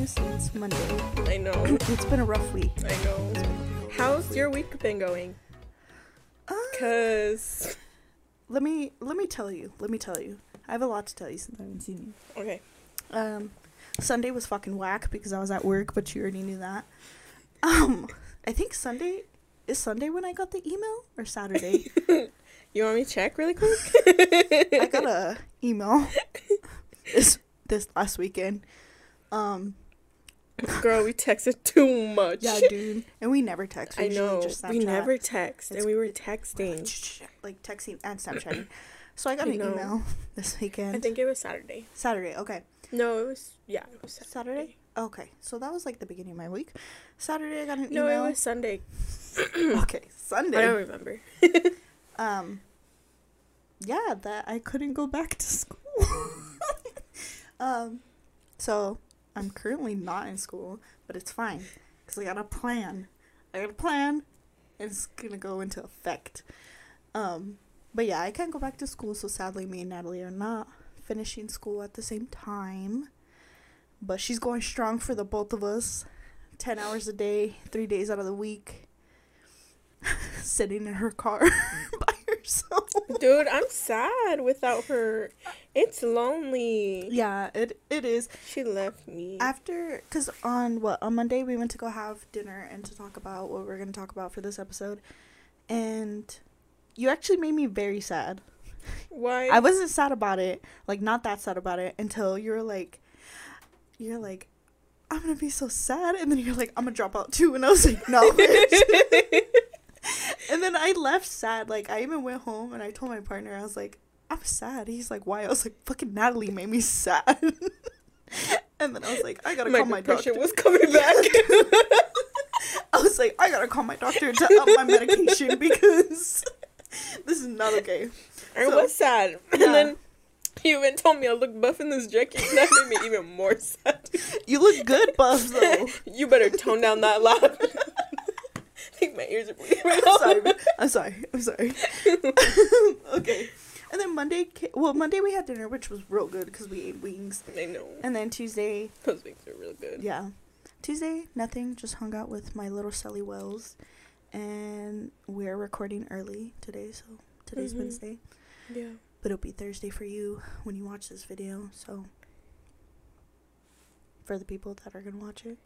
you since Monday. I know. It's been a rough week. I know. How's your week been going? Uh, Cause let me let me tell you. Let me tell you. I have a lot to tell you since I haven't seen you. okay. Um, Sunday was fucking whack because I was at work, but you already knew that. Um, I think Sunday is Sunday when I got the email or Saturday. You want me to check really quick? I got a email this this last weekend. Um, Girl, we texted too much. yeah, dude, and we never text. We I know. Just we never text, It's- and we were texting. like texting and Snapchatting. So I got I an know. email this weekend. I think it was Saturday. Saturday. Okay. No, it was yeah, it was Saturday. Saturday. Okay. So that was like the beginning of my week. Saturday I got an No, email. it was Sunday. okay. Sunday. I don't remember. Um. Yeah, that I couldn't go back to school. um. So I'm currently not in school, but it's fine because I got a plan. I got a plan. It's gonna go into effect. Um. But yeah, I can't go back to school, so sadly, me and Natalie are not finishing school at the same time. But she's going strong for the both of us. 10 hours a day, three days out of the week. Sitting in her car Dude, I'm sad without her. It's lonely. Yeah, it it is. She left me. After, because on what, on Monday, we went to go have dinner and to talk about what we're going to talk about for this episode. And you actually made me very sad. Why? I wasn't sad about it, like not that sad about it until you were like, you're like, I'm gonna be so sad, and then you're like, I'm gonna drop out too, and I was like, no. and then I left sad. Like I even went home and I told my partner, I was like, I'm sad. He's like, why? I was like, fucking Natalie made me sad. and then I was like, I gotta my call my doctor. was coming back. I was like, I gotta call my doctor to up my medication because this is not okay. I So- was sad. And then you even told me I look buff in this jacket. That made me even more sad. You look good, buff though. you better tone down that laugh. My ears are bleeding right I'm sorry. I'm sorry. I'm sorry. okay. And then Monday, ca- well, Monday we had dinner, which was real good because we ate wings. I know. And then Tuesday, Those wings are real good. yeah, Tuesday nothing. Just hung out with my little Sally Wells, and we're recording early today, so today's Mhm. Wednesday, Yeah. but it'll be Thursday for you when you watch this video. So for the people that are gonna watch it,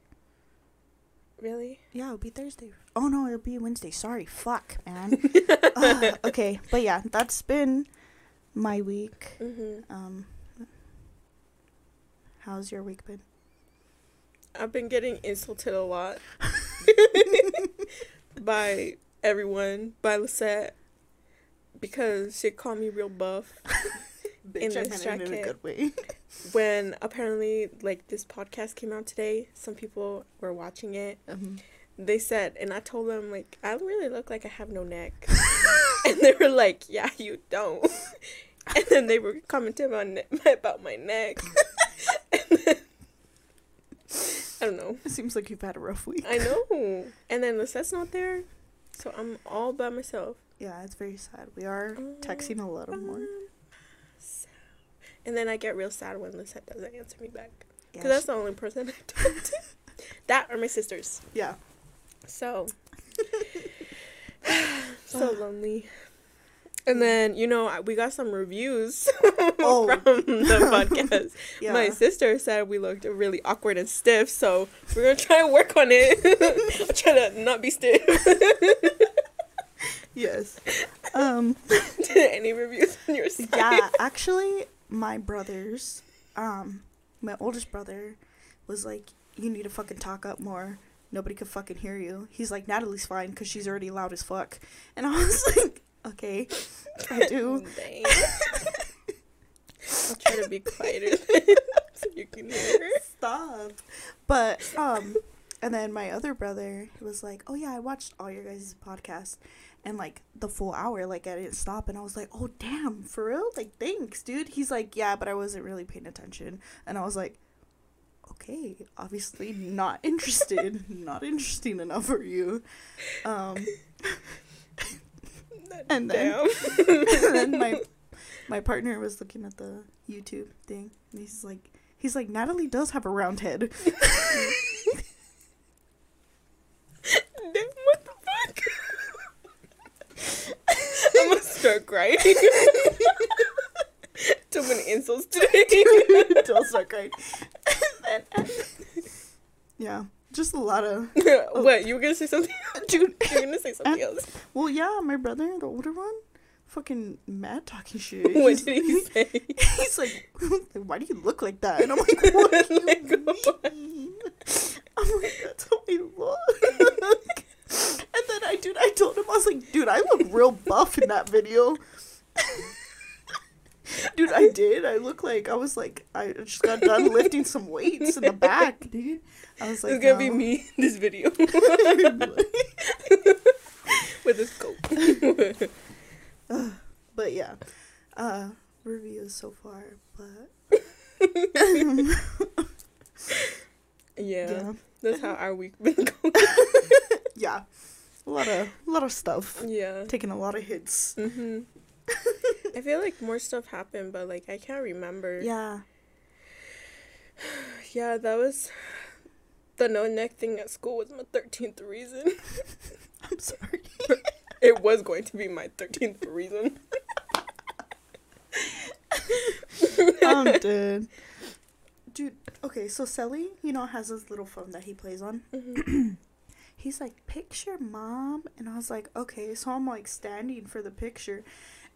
Really? yeah, it'll be Thursday. Oh no, it'll be Wednesday. Sorry, fuck, man. uh, okay, but yeah, that's been my week. Mm-hmm. Um, how's your week been? I've been getting insulted a lot by everyone, by Lisette, because she called me real buff. In this it in a jacket. good way. when apparently, like, this podcast came out today, some people were watching it. Um, They said, and I told them, like, I really look like I have no neck. and they were like, yeah, you don't. and then they were commenting on ne- about my neck. then, I don't know. it seems like you've had a rough week. I know. And then Lisette's not there, so I'm all by myself. Yeah, it's very sad. We are texting a little more. And then I get real sad when Lisette doesn't answer me back. Yeah, Because that's she- the only person I talk to. that or my sisters. yeah. So, so lonely. And then, you know, we got some reviews Oh. from the podcast. Yeah. My sister said we looked really awkward and stiff, so we're going to try and work on it. I'll try to not be stiff. yes. Um. Did any reviews on your side? Yeah. Actually, my brothers, um, my oldest brother, was like, "You need to fucking talk up more. Nobody could fucking hear you." He's like, "Natalie's fine because she's already loud as fuck," and I was like, "Okay, I do." I'll try to be quieter so you can hear her. Stop. But um and then my other brother was like, "Oh yeah, I watched all your guys' podcast." And like the full hour, like I didn't stop, and I was like, "Oh damn, for real? Like thanks, dude." He's like, "Yeah, but I wasn't really paying attention," and I was like, "Okay, obviously not interested, not interesting enough for you." Um, and then and then my my partner was looking at the YouTube thing, and he's like, He's like, Natalie does have a round head. Then what the fuck? I'm gonna start crying. Too many insults today. Don't start crying. yeah, just a lot of what? Oh. You were gonna say something? dude. You were gonna say something else. Well, yeah, my brother, the older one, fucking mad talking shit. What He's- did he say? He's like, why do you look like that? And I'm like, what do Like, you what? mean? I'm like, that's how I look. and then I, dude, I told him, I was like, dude, I look real buff in that video. dude, I did. I look like, I was like, I just got done lifting some weights in the back, dude. I was like, it's gonna be me in this video with a scope. but yeah, uh, reviews so far, but yeah, yeah, that's how our week been going. yeah, a lot of, a lot of stuff. Yeah. Taking a lot of hits. hmm I feel like more stuff happened, but like I can't remember. Yeah. Yeah, that was the no neck thing at school was my thirteenth reason. I'm sorry. It was going to be my thirteenth reason. I'm dead. Dude, okay, so Selly, you know, has this little phone that he plays on. Mhm. He's like, picture mom. And I was like, okay. So I'm like standing for the picture.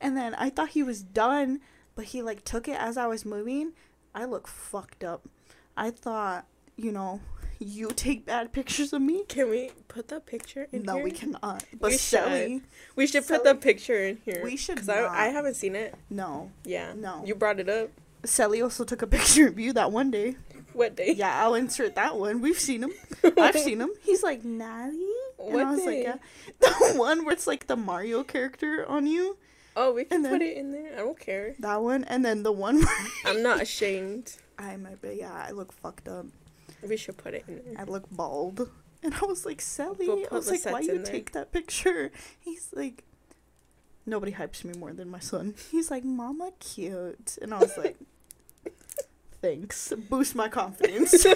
And then I thought he was done, but he like took it as I was moving. I look fucked up. I thought, you know, you take bad pictures of me. Can we put the picture in no, here? we cannot. But We should. We should put the picture in here. we should Cause I, I haven't seen it. no. Yeah. No. You brought it up. Sally also took a picture of you that one day. What day? Yeah, I'll insert that one. We've seen him. I've seen him. He's like, Natty? And What I was day? like, yeah. The one where it's like the Mario character on you. Oh, we can And then- put it in there. I don't care. That one. And then the one where I'm not ashamed. I might be, yeah, I look fucked up. We should put it in there. I look bald. And I was like, Sally, We'll I was like, why you there. take that picture? He's like, nobody hypes me more than my son. He's like, Mama cute. And I was like, thanks. Boost my confidence.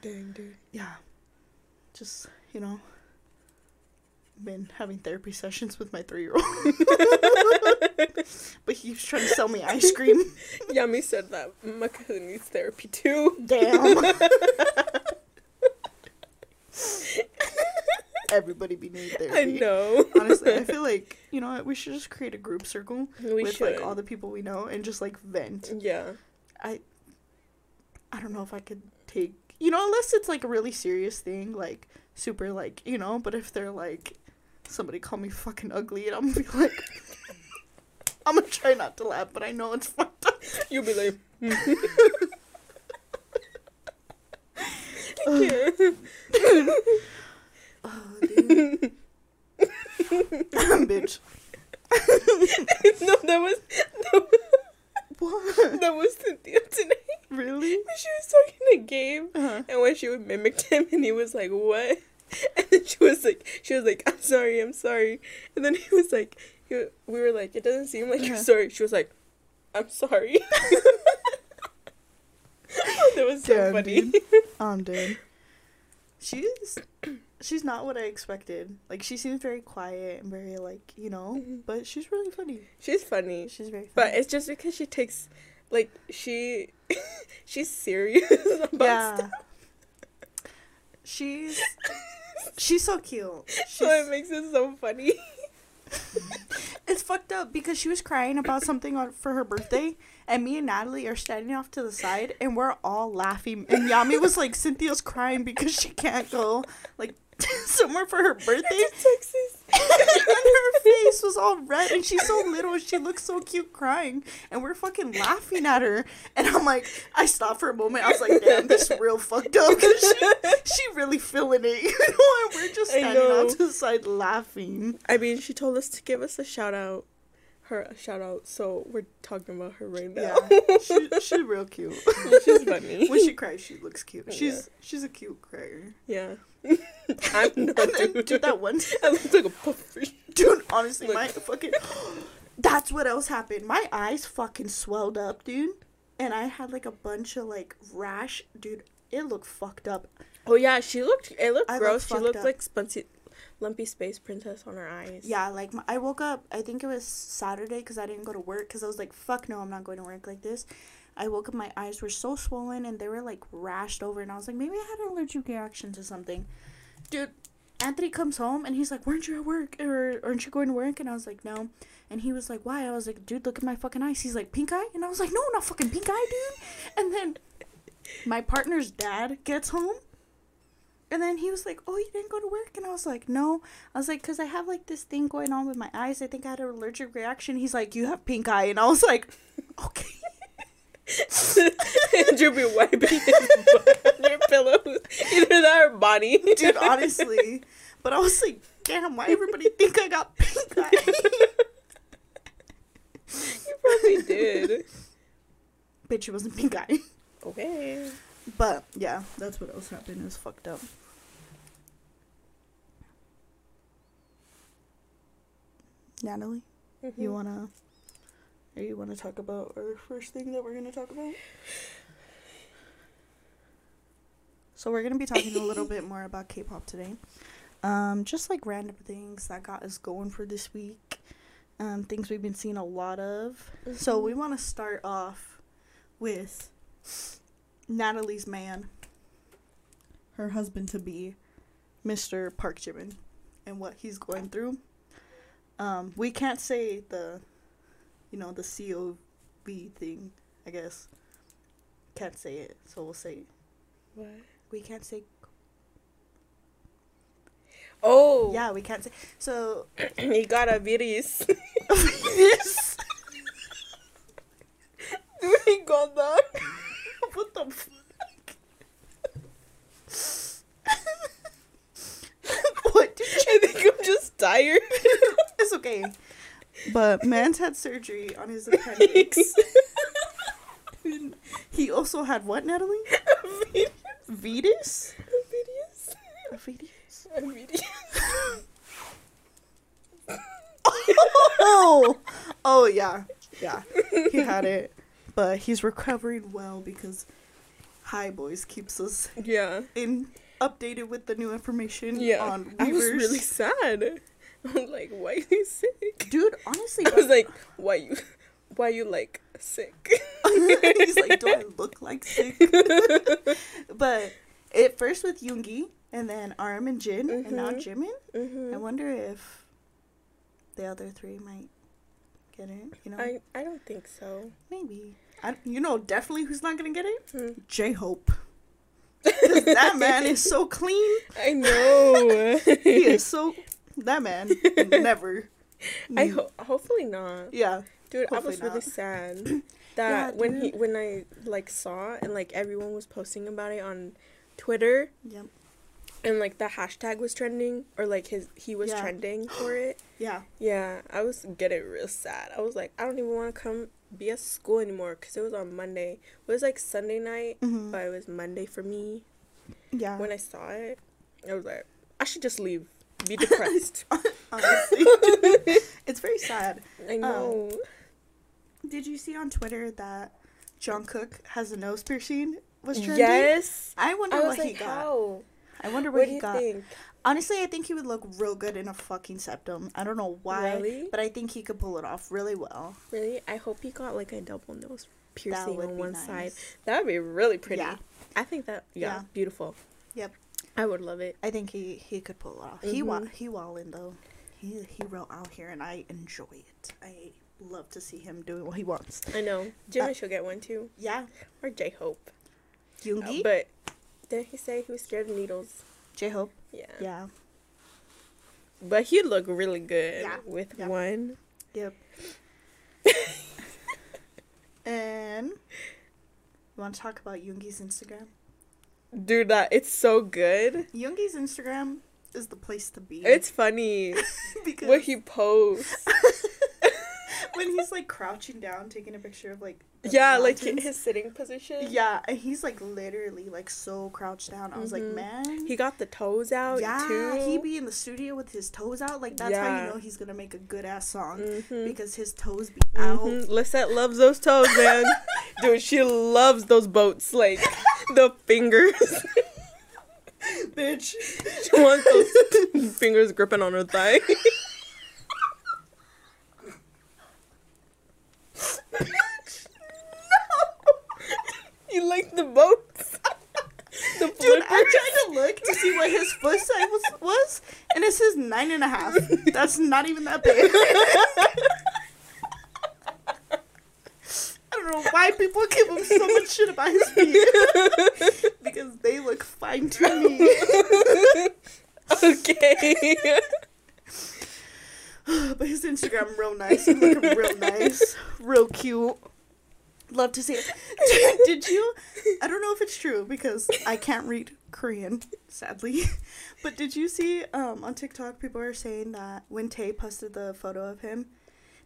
Dang, dude. yeah. Just, you know, been having therapy sessions with my three year old. but he was trying to sell me ice cream. Yami said that my cousin needs therapy too. Damn. Everybody be needing therapy. I know. Honestly, I feel like, you know what, we should just create a group circle we with should. like all the people we know and just like vent. yeah. I I don't know if I could take you know, unless it's like a really serious thing, like super like, you know, but if they're like somebody call me fucking ugly and I'm gonna be like I'm gonna try not to laugh, but I know it's fucked up. You'll be like, "Hmm." Oh, dude. Bitch. no, that was What? that was Cynthia today. Really? When she was talking to Gabe, Uh-huh. and when she would mimic him, and he was like, "What?" And then she was like, "She was like, I'm sorry, I'm sorry." And then he was like, he, "We were like, it doesn't seem like you're Uh-huh. sorry." She was like, "I'm sorry." that was so Damn, funny. dude. I'm dead. She's she's not what I expected. Like she seems very quiet and very like, you know, Mhm. but she's really funny. She's funny, She's very funny. but it's just because she takes, like, she, she's serious about yeah. stuff, She's she's so cute. She's, so it She's, makes it so funny. it's fucked up because she was crying about something on for her birthday and me and Natalie are standing off to the side and we're all laughing and Yami was like Cynthia's crying because she can't go like somewhere for her birthday Texas. and her face was all red and she's so little and she looks so cute crying and we're fucking laughing at her and i'm like i stopped for a moment i was like damn this real fucked up because she, she really feeling it you know and we're just standing off to the side laughing I mean, she told us to give us a shout out, her a shout out. So we're talking about her right now. yeah she, she's real cute She's funny. when she cries she looks cute she's Yeah. she's a cute crier yeah. I'm not dude. dude that one I looked like a pufferfish. dude honestly Look. my fucking That's what else happened. My eyes fucking swelled up, dude. And I had like a bunch of like rash, dude. It looked fucked up. Oh yeah, she looked. It looked I looked gross. she looked up. like lumpy space princess on her eyes. Yeah, like my, I woke up. I think it was Saturday because I didn't go to work because I was like, "Fuck no, I'm not going to work like this." I woke up, my eyes were so swollen and they were like rashed over, and I was like, maybe I had an allergic reaction to something. Dude, Anthony comes home and he's like, "Weren't you at work or aren't you going to work?" And I was like, "No." And he was like, "Why?" I was like, "Dude, look at my fucking eyes." He's like, "Pink eye," and I was like, "No, not fucking pink eye, dude." And then my partner's dad gets home. And then he was like, "Oh, you didn't go to work?" And I was like, "No." I was like, "Cause I have like this thing going on with my eyes. I think I had an allergic reaction." He's like, "You have pink eye," and I was like, "Okay." Andrew be wiping his butt your pillows. Either that or body. Dude, honestly, but I was like, "Damn, why everybody think I got pink eye?" you probably did. Bitch, it wasn't pink eye. Okay. But yeah, that's what else happened. It was fucked up. Natalie, you Mhm. wanna, or you wanna talk about our first thing that we're gonna talk about? So we're gonna be talking a little bit more about K-pop today. Um, just like random things that got us going for this week. Um, things we've been seeing a lot of. So Mhm. we want to start off with Natalie's man, her husband to be, Mr. Park Jimin, and what he's going through. Um, we can't say the, you know, the COV thing. I guess can't say it, so we'll say What? we can't say. Oh. Yeah, we can't say. So he got a virus. yes. he got that. what the fuck? what did you I think I'm just tired. It's okay. But man's had surgery on his appendix. he also had what, Natalie? Vetus? Virus. A Vetus? Oh! Oh, yeah. Yeah. He had it. But he's recovering well because High Boys keeps us Yeah. in updated with the new information Yeah. on I was really sad. I'm like, why are you sick? Dude, honestly, I was like, why you, why you like sick? he's like, do I look like sick? but it first with Yoongi, and then RM and Jin, and now Mhm. Jimin. I hmm wonder if the other three might get it. You know, I I don't think so. maybe. I, you know, definitely who's not gonna get it? Hmm. J Hope. that man is so clean. I know. He is so. That man never. I ho- hopefully not, Yeah. dude. I was really sad that Yeah, when he when I like saw and like everyone was posting about it on Twitter Yep. and like the hashtag was trending or like his he was Yeah. trending for it. Yeah. Yeah, I was getting real sad. I was like, I don't even want to come be at school anymore because it was on Monday. It was like Sunday night, hmm but it was Monday for me. Yeah. When I saw it, I was like, I should just leave, be depressed. Honestly, it's very sad. I um, know. Did you see on Twitter that Jungkook has a nose piercing? Was trending? yes. I wonder I what was he got. how? I wonder what, What do he you got. think? Honestly, I think he would look real good in a fucking septum. I don't know why, Really? but I think he could pull it off really well. Really? I hope he got like a double nose piercing on one nice. side. That would be really pretty. Yeah. I think that yeah, Yeah. beautiful. Yep. I would love it. I think he he could pull it off. He wa- he though. He he real out here, and I enjoy it. I love to see him doing what he wants. I know. Jimmy Uh, should get one too. Yeah, Or J Hope. Yoongi, but didn't he say he was scared of needles? J Hope. Yeah. Yeah. But he'd look really good Yeah. with Yeah. one. Yep. and you want to talk about Yoongi's Instagram? Dude, that it's so good. Yoongi's Instagram is the place to be. It's funny because what he posts. when he's like crouching down, taking a picture of like. Yeah, like mountains. his sitting position. Yeah, and he's like literally like so crouched down. I was like, Mhm. man. He got the toes out yeah, too. he be in the studio with his toes out. Like that's how you know he's gonna make a good ass song Mhm. because his toes be out. Mhm. Lisette loves those toes, man. Dude, she loves those boats, like the fingers. Bitch. She wants those fingers gripping on her thigh. You like the boats? The Dude, I'm trying to look to see what his foot size was, was, and it says nine and a half. That's not even that big. I don't know why people give him so much shit about his feet. because they look fine to me. okay. Instagram real nice. He's looking real nice. Real cute. Love to see it. Did you? I don't know if it's true because I can't read Korean, sadly. But did you see um, on TikTok people are saying that when Tae posted the photo of him,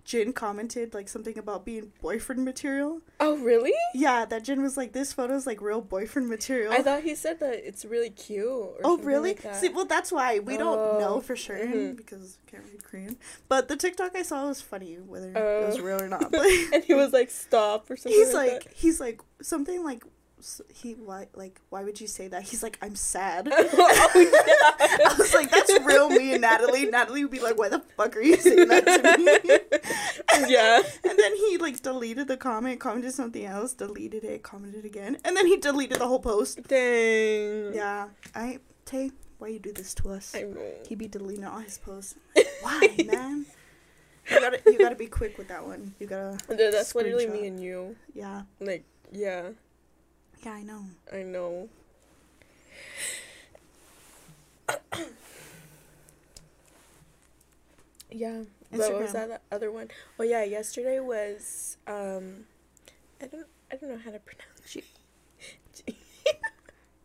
Jin commented like something about being boyfriend material. Oh, really? Yeah, that Jin was like, "This photo's like real boyfriend material." I thought he said that it's really cute. Or Oh really? Like that. See, well, that's why we don't know Oh, for sure mhm. because we can't read Korean. But the TikTok I saw was funny, whether it was Oh. real or not. But and he was like, "Stop" or something. he's like, like, he's like something like he why like why would you say that? He's like I'm sad. oh yeah. I was like that's real me and Natalie. Natalie would be like, why the fuck are you saying that to me? yeah. And then he like deleted the comment, commented something else, deleted it, commented again, and then he deleted the whole post. Dang. Yeah, I Tae, why you do this to us? I know. He be deleting all his posts. Why, man? You gotta, you gotta be quick with that one. You gotta, Dude, that's literally me and you. yeah, Like, yeah, yeah, I know. I know. yeah. What was that other one? Oh yeah, yesterday was um I don't I don't know how to pronounce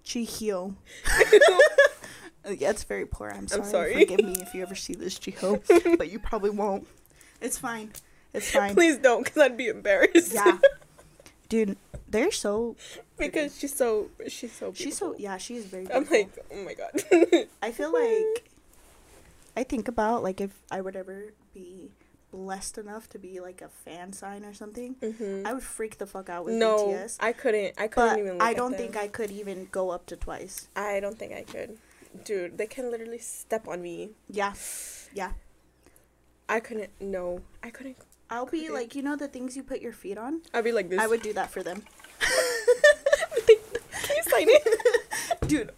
Jihyo. yeah, it's very poor. I'm sorry. sorry. Forgive me if you ever see this, Jiho, but you probably won't. It's fine. It's fine. Please don't, because I'd be embarrassed. Yeah, dude, they're so. because she's so she's so beautiful. She's so yeah. She is very. I'm like, oh my god. I feel like I think about like if I would ever be blessed enough to be like a fan sign or something, hmm I would freak the fuck out with No, BTS. I couldn't. I couldn't But even. Look I don't them. think I could even go up to twice. I don't think I could. Dude, they can literally step on me. Yeah, yeah. I couldn't. No, I couldn't. I'll be Okay. like, you know, the things you put your feet on. I'd be like this. I would do that for them, Can you sign it? dude.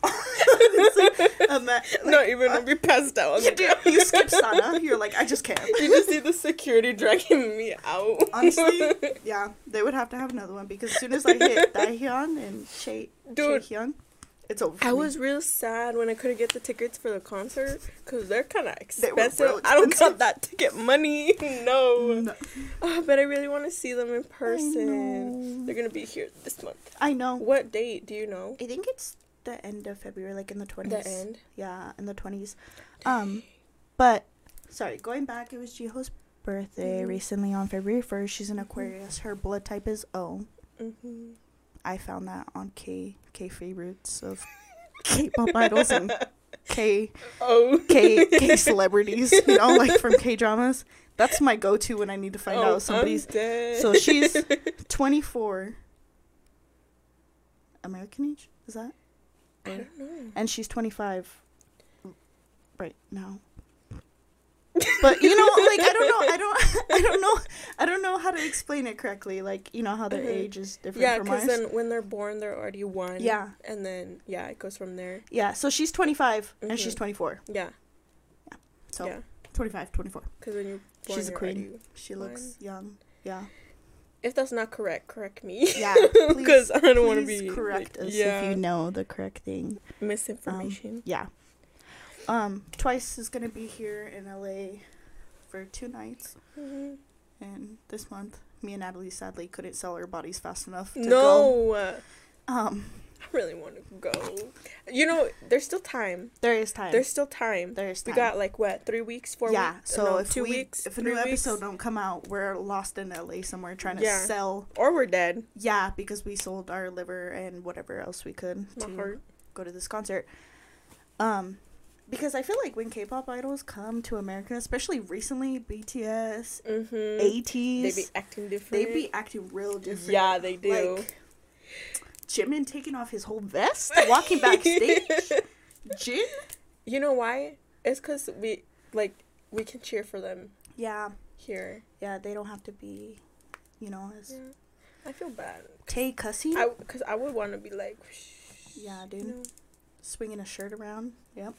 um, like, Not even. I'd be passed out. on you, do, you skip sauna. You're like, I just can't. You just see the security dragging me out. Honestly, yeah, they would have to have another one because as soon as I hit Dahyun and Che Dude. Chaehyun, it's over. I was real sad when I couldn't get the tickets for the concert because they're kind of expensive. I don't got that ticket money. no. No. Oh, but I really want to see them in person. They're gonna be here this month. I know. What date do you know? I think it's the end of February, like in the twenties. The end. Yeah, in the twenties. Um, but sorry, going back, it was Jiho's birthday Mhm. recently on February first. She's an Mhm. Aquarius. Her blood type is O. Mm-hmm. I found that on K K roots of K-pop idols and K Oh. K K celebrities. You know, like from K dramas. That's my go-to when I need to find Oh, out somebody's. So she's 24. American age is that? I don't know. and she's 25 right now but you know like i don't know i don't i don't know i don't know how to explain it correctly like you know how their Mhm. age is different Yeah, because then when they're born, they're already one. Yeah. And then yeah, it goes from there. yeah so she's 25 and she's Mhm. 24 Yeah. yeah so yeah. 25 24 Because when you're born, She's a queen. she looks young yeah If that's not correct, correct me. yeah Because I don't want to be correct like, us yeah, if you know the correct thing misinformation. yeah um twice is gonna be here in la for two nights Mhm. and this month me and natalie sadly couldn't sell our bodies fast enough to go No. Um, I really want to go. You know, there's still time. There is time. There's still time. there is time. We got like what, three weeks, four yeah. weeks? So no, if two we, weeks, if a new weeks, episode don't come out, we're lost in LA somewhere trying to Yeah. sell. or we're dead. Yeah, because we sold our liver and whatever else we could My to heart. go to this concert. Um, because I feel like when K-pop idols come to America, especially recently, BTS, Mm-hmm. ATEEZ, They be acting different. they be acting real different. Yeah, they do. Like, Jimin taking off his whole vest, walking backstage. Jin? you know why? It's because we like we can cheer for them Yeah, here. yeah, they don't have to be, you know, as Yeah. I feel bad. Tae cussing. I because I would want to be like. Yeah, you dude. know. Swinging a shirt around. Yep.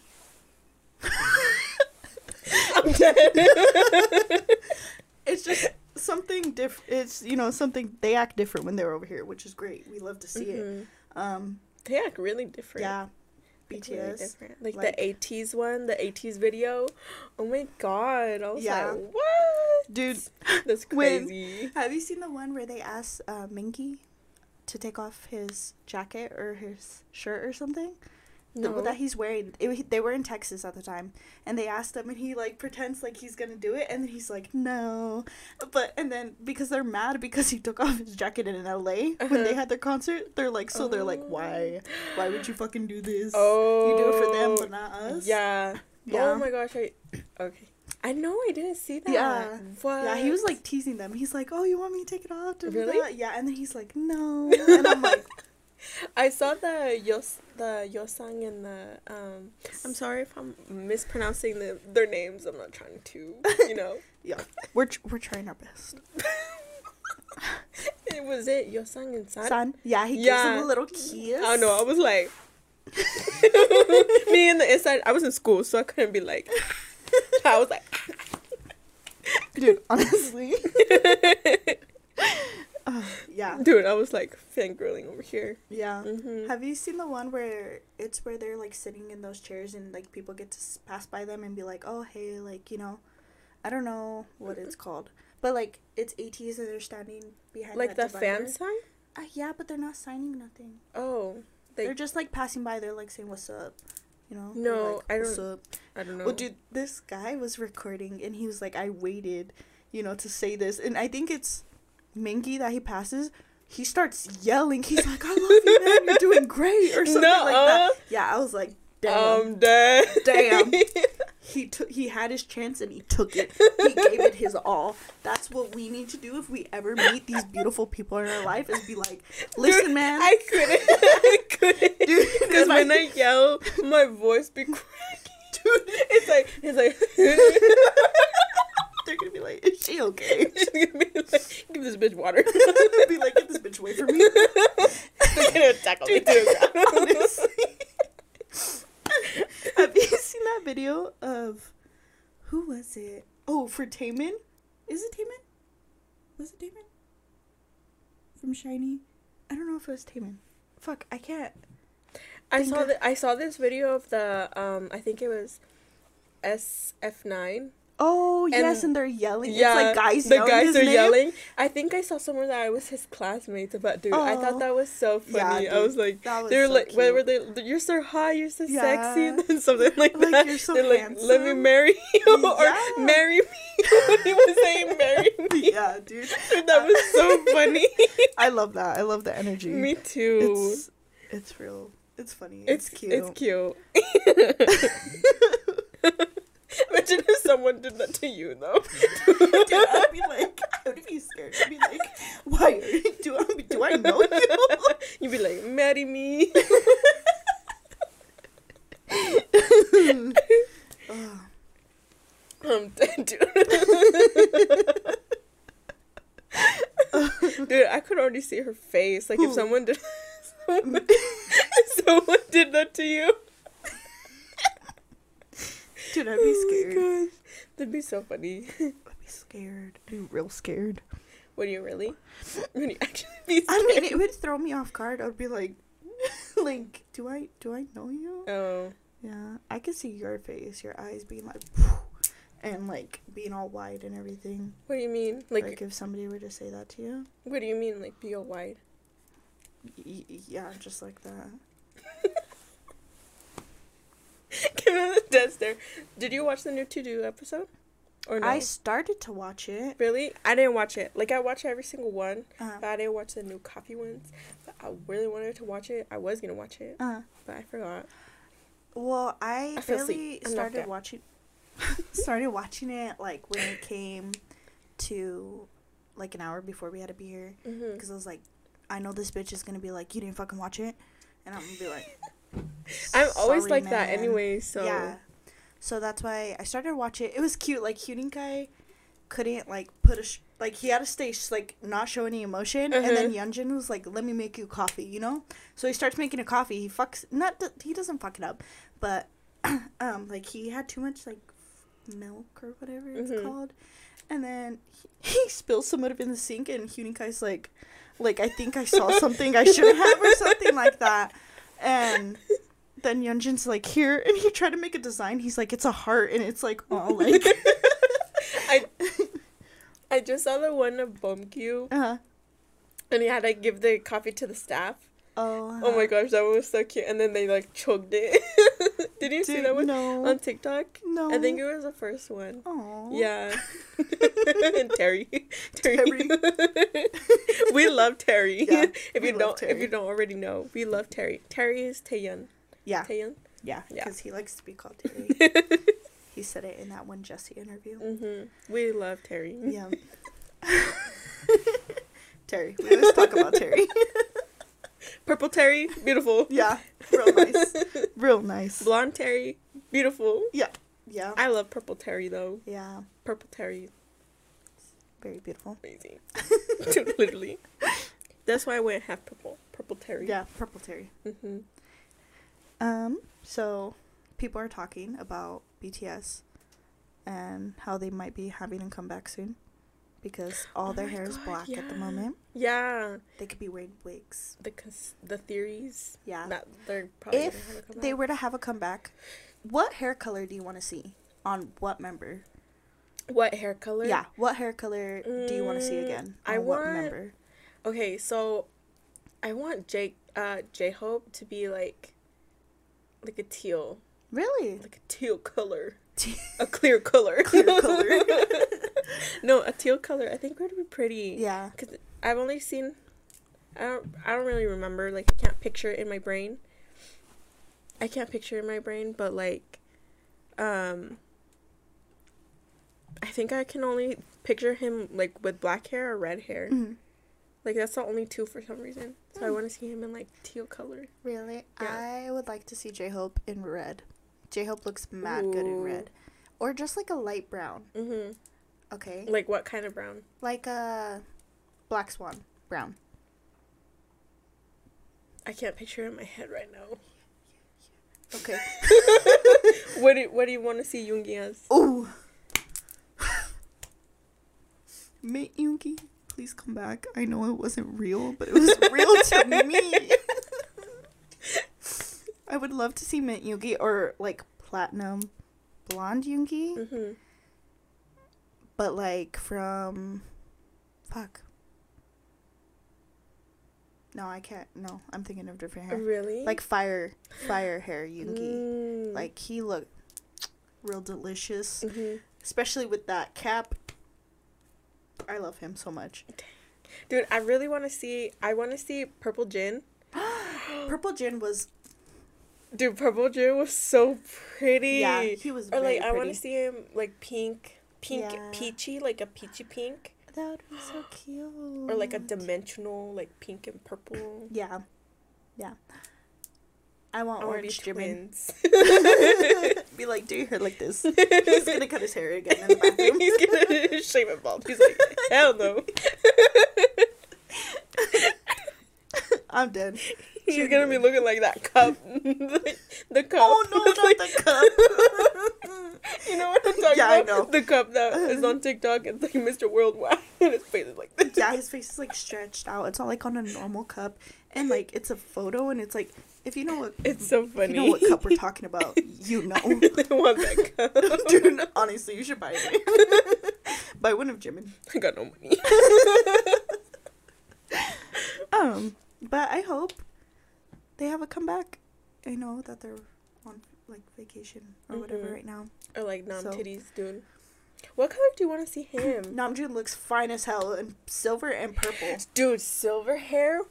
I'm dead. It's just something different. It's you know something they act different when they're over here, which is great. We love to see it. Mhm. Um, They act really different. yeah, Like, really BTS. different. Like, like- the ATEEZ one, the ATEEZ video. Oh my god! I was Yeah. like, what? Dude, That's when- crazy. have you seen the one where they asked uh, Mingi to take off his jacket or his shirt or something? No. that he's wearing. It, they were in Texas at the time, and they asked him, and he like pretends like he's gonna do it, and then he's like, no, but and then because they're mad because he took off his jacket in L.A. when they Uh-huh. had their concert, they're like, so they're like, why, why would you fucking do this? Oh. you do it for them, but not us. Yeah. Yeah. Oh my gosh! I okay. I know I didn't see that. Yeah. What? Yeah, he was like teasing them. He's like, "Oh, you want me to take it off?" Really? da. Yeah, and then he's like, "No," and I'm like, I saw the Yos the Yeosang and the um. I'm sorry if I'm mispronouncing the, their names. I'm not trying to. You know. "Yeah, we're we're trying our best." it was it Yeosang and San. Son, yeah, he gives Yeah. him a little kiss. I know. I was like. Me and the inside. I was in school, so I couldn't be like. I was like. dude. Honestly, Uh, yeah, Dude, I was like fangirling over here. yeah. hmm Have you seen the one where it's where they're like sitting in those chairs and like people get to pass by them and be like, "Oh, hey, like you know, I don't know what it's called, but like it's ATEEZ and they're standing behind Like the that fan sign? Uh, yeah, but they're not signing nothing. Oh, they, are just like passing by. They're like saying, "What's up?" You know? No, like, I don't- up?" I don't know. Well, dude, this guy was recording and he was like, "I waited, you know, to say this," and I think it's Mingi that he passes. He starts yelling. He's like, "I love you, man. You're doing great," or something like that. Yeah, I was like, "Damn." I'm dead. Damn. he took. He had his chance and he took it. He gave it his all. That's what we need to do if we ever meet these beautiful people in our life. Is be like, "Listen, Dude, man." I couldn't. I couldn't. Because if I- when I yell, my voice be cracking. Dude, It's like, it's like, they're gonna be like, "Is she okay?" she's gonna be like, give this bitch water. be like, "Get this bitch away from me." They're gonna tackle me Dude, ground. honestly. Have you seen that video of who was it? Oh, for Taemin? Is it Taemin? Was it Taemin? From SHINee? I don't know if it was Taemin. Fuck, I can't. I saw the, I saw this video of the um I think it was SF9. Oh yes, And- and they're yelling. Yeah, it's like guys. the guys are name. yelling. I think I saw somewhere that I was his classmates. But dude, I Oh. thought that was so Yeah, funny. I was like, was they were so like, cute. what were they? You're so hot. You're so sexy, and then something like, Like, that. "You're so They're like, let me marry you or marry me. he was saying, marry me. yeah, dude. Dude, that was so funny. I love that. I love the energy. me too. It's it's real. It's funny. It's, It's, cute. It's cute. Imagine if someone did that to you, though. Dude, I'd be like, I would be scared. I'd be like, why? Do I, do I know you? You'd be like, marry me. Ugh. I'm dead, dude. dude, I could already see her face. Like, if someone did. someone, if someone did that to you. Dude, I'd be scared. Oh my gosh. That'd be so funny. I'd be scared. I'd be real scared. Would you really? Would you actually be I mean, it would throw me off guard. I'd be like, like, do I do I know you? Oh. Yeah, I could see your face, your eyes being like, and like being all wide and everything. What do you mean? Like, Like, if somebody were to say that to you, what do you mean, like, be all white? Y- y- yeah, just like that. Give him the death stare. Did you watch the new To Do episode? Or no? I started to watch it. really? I didn't watch it. Like I watch every single one, Uh, but I didn't watch the new coffee ones. But I really wanted to watch it. I was gonna watch it, uh, but I forgot. well, I, I fell barely asleep. I'm knocked started watching. started watching it like when it came to like an hour before we had to be here Mm-hmm. because I was like, I know this bitch is gonna be like, you didn't fucking watch it, and I'm gonna be like, I'm always "Sorry, like that anyway. So Yeah. So that's why I started watching it. It was cute. Like Hueningkai couldn't like put a sh- like he had to stay sh- like not show any emotion, and then Yeonjun was like, "Let me make you coffee," you know. So he starts making a coffee. He fucks not th- he doesn't fuck it up, but um like he had too much like milk or whatever it's Mhm. called, and then he, he spills some of it in the sink, and Hueningkai's like, like I think I saw something I shouldn't have or something like that, and then Yeonjun's like here, and he tried to make a design. He's like, it's a heart, and it's like, all like, I I just saw the one of Beomgyu, Uh huh. and he had to give the coffee to the staff. Oh, Oh my gosh, that one was so cute. And then they like choked it. Did you see that one no. on TikTok? no, I think it was the first one. oh, Yeah. and Terry. Terry. Terry. we love Terry. Yeah, if you don't if you don't already know, we love Terry. Terry is Taehyun. yeah, Taehyun. yeah, Yeah. because he likes to be called Terry. he said it in that one Jessi interview. mhm. We love Terry. Yeah. Terry, we always talk about Terry. Purple Terry, beautiful. yeah, real nice, real nice. Blonde Terry, beautiful. Yeah, yeah. I love purple Terry though. yeah, Purple Terry, very beautiful. amazing. Literally. That's why I went half purple. Purple Terry. Yeah, purple Terry. hmm Um, so people are talking about BTS and how they might be having a comeback soon because all Oh their hair is God, black at the moment. Yeah. They could be wearing wigs. The cons- the theories. Yeah. That they're probably if gonna have a comeback. they were to have a comeback, what hair color do you want to see on what member? What hair color? Yeah, what hair color do you want to see Mm, again? I on what want- member? Okay, so I want Jake uh J Hope to be like like a teal. Really? Like a teal color. A clear color. Clear color. no, a teal color. I think would be pretty. yeah. Cause I've only seen. I don't. I don't really remember. Like I can't picture it in my brain. I can't picture it in my brain, but like, um. I think I can only picture him like with black hair or red hair. Mhm. Like that's the only two for some reason. So I Mm. want to see him in like teal color. Really? Yeah. I would like to see J Hope in red. J Hope looks mad good in red. Or just like a light brown. Mhm. Okay. Like what kind of brown? Like a black swan brown. I can't picture it in my head right now. Okay. What do What do you want to see Yoongi as? Ooh. Mate Yoongi, please come back. I know it wasn't real, but it was real to me. I would love to see Mint Yoongi or like platinum blonde Yoongi, Mhm. But like from fuck. No, I can't. No, I'm thinking of different hair. Really? Like fire, fire hair Yoongi. Mm. Like he looked real delicious, Mhm. especially with that cap. I love him so much. Dude, I really want to see. I want to see Purple Jin. Purple Jin was Dude, Purple Jin was so pretty. yeah, he was Or very like, I want to see him like pink, pink, Yeah. peachy, like a peachy pink, That would be so cute. or like a dimensional, like pink and purple. Yeah, yeah. I want I want to be orange twins. be like, do your hair like this. He's gonna cut his hair again in the bathroom. He's gonna shave it bald. He's like, hell no. I'm dead. He's gonna be looking like that cup. the, the cup. Oh no, not the cup. You know what I'm talking Yeah, I know. The cup that is on TikTok. It's like Mr. Worldwide, and his face is like this. yeah, his face is like stretched out. It's not like on a normal cup, and like it's a photo, and it's like if you know what It's so if funny. you know what cup we're talking about, you know. I want that cup. Dude, honestly, you should buy it. buy one of Jimin. I got no money. Um, But I hope they have a comeback. I know that they're like vacation or whatever Mhm. right now. Or like Nam So- Titties dude. What color do you want to see him? Namjoon looks fine as hell in silver and purple. Dude, silver hair.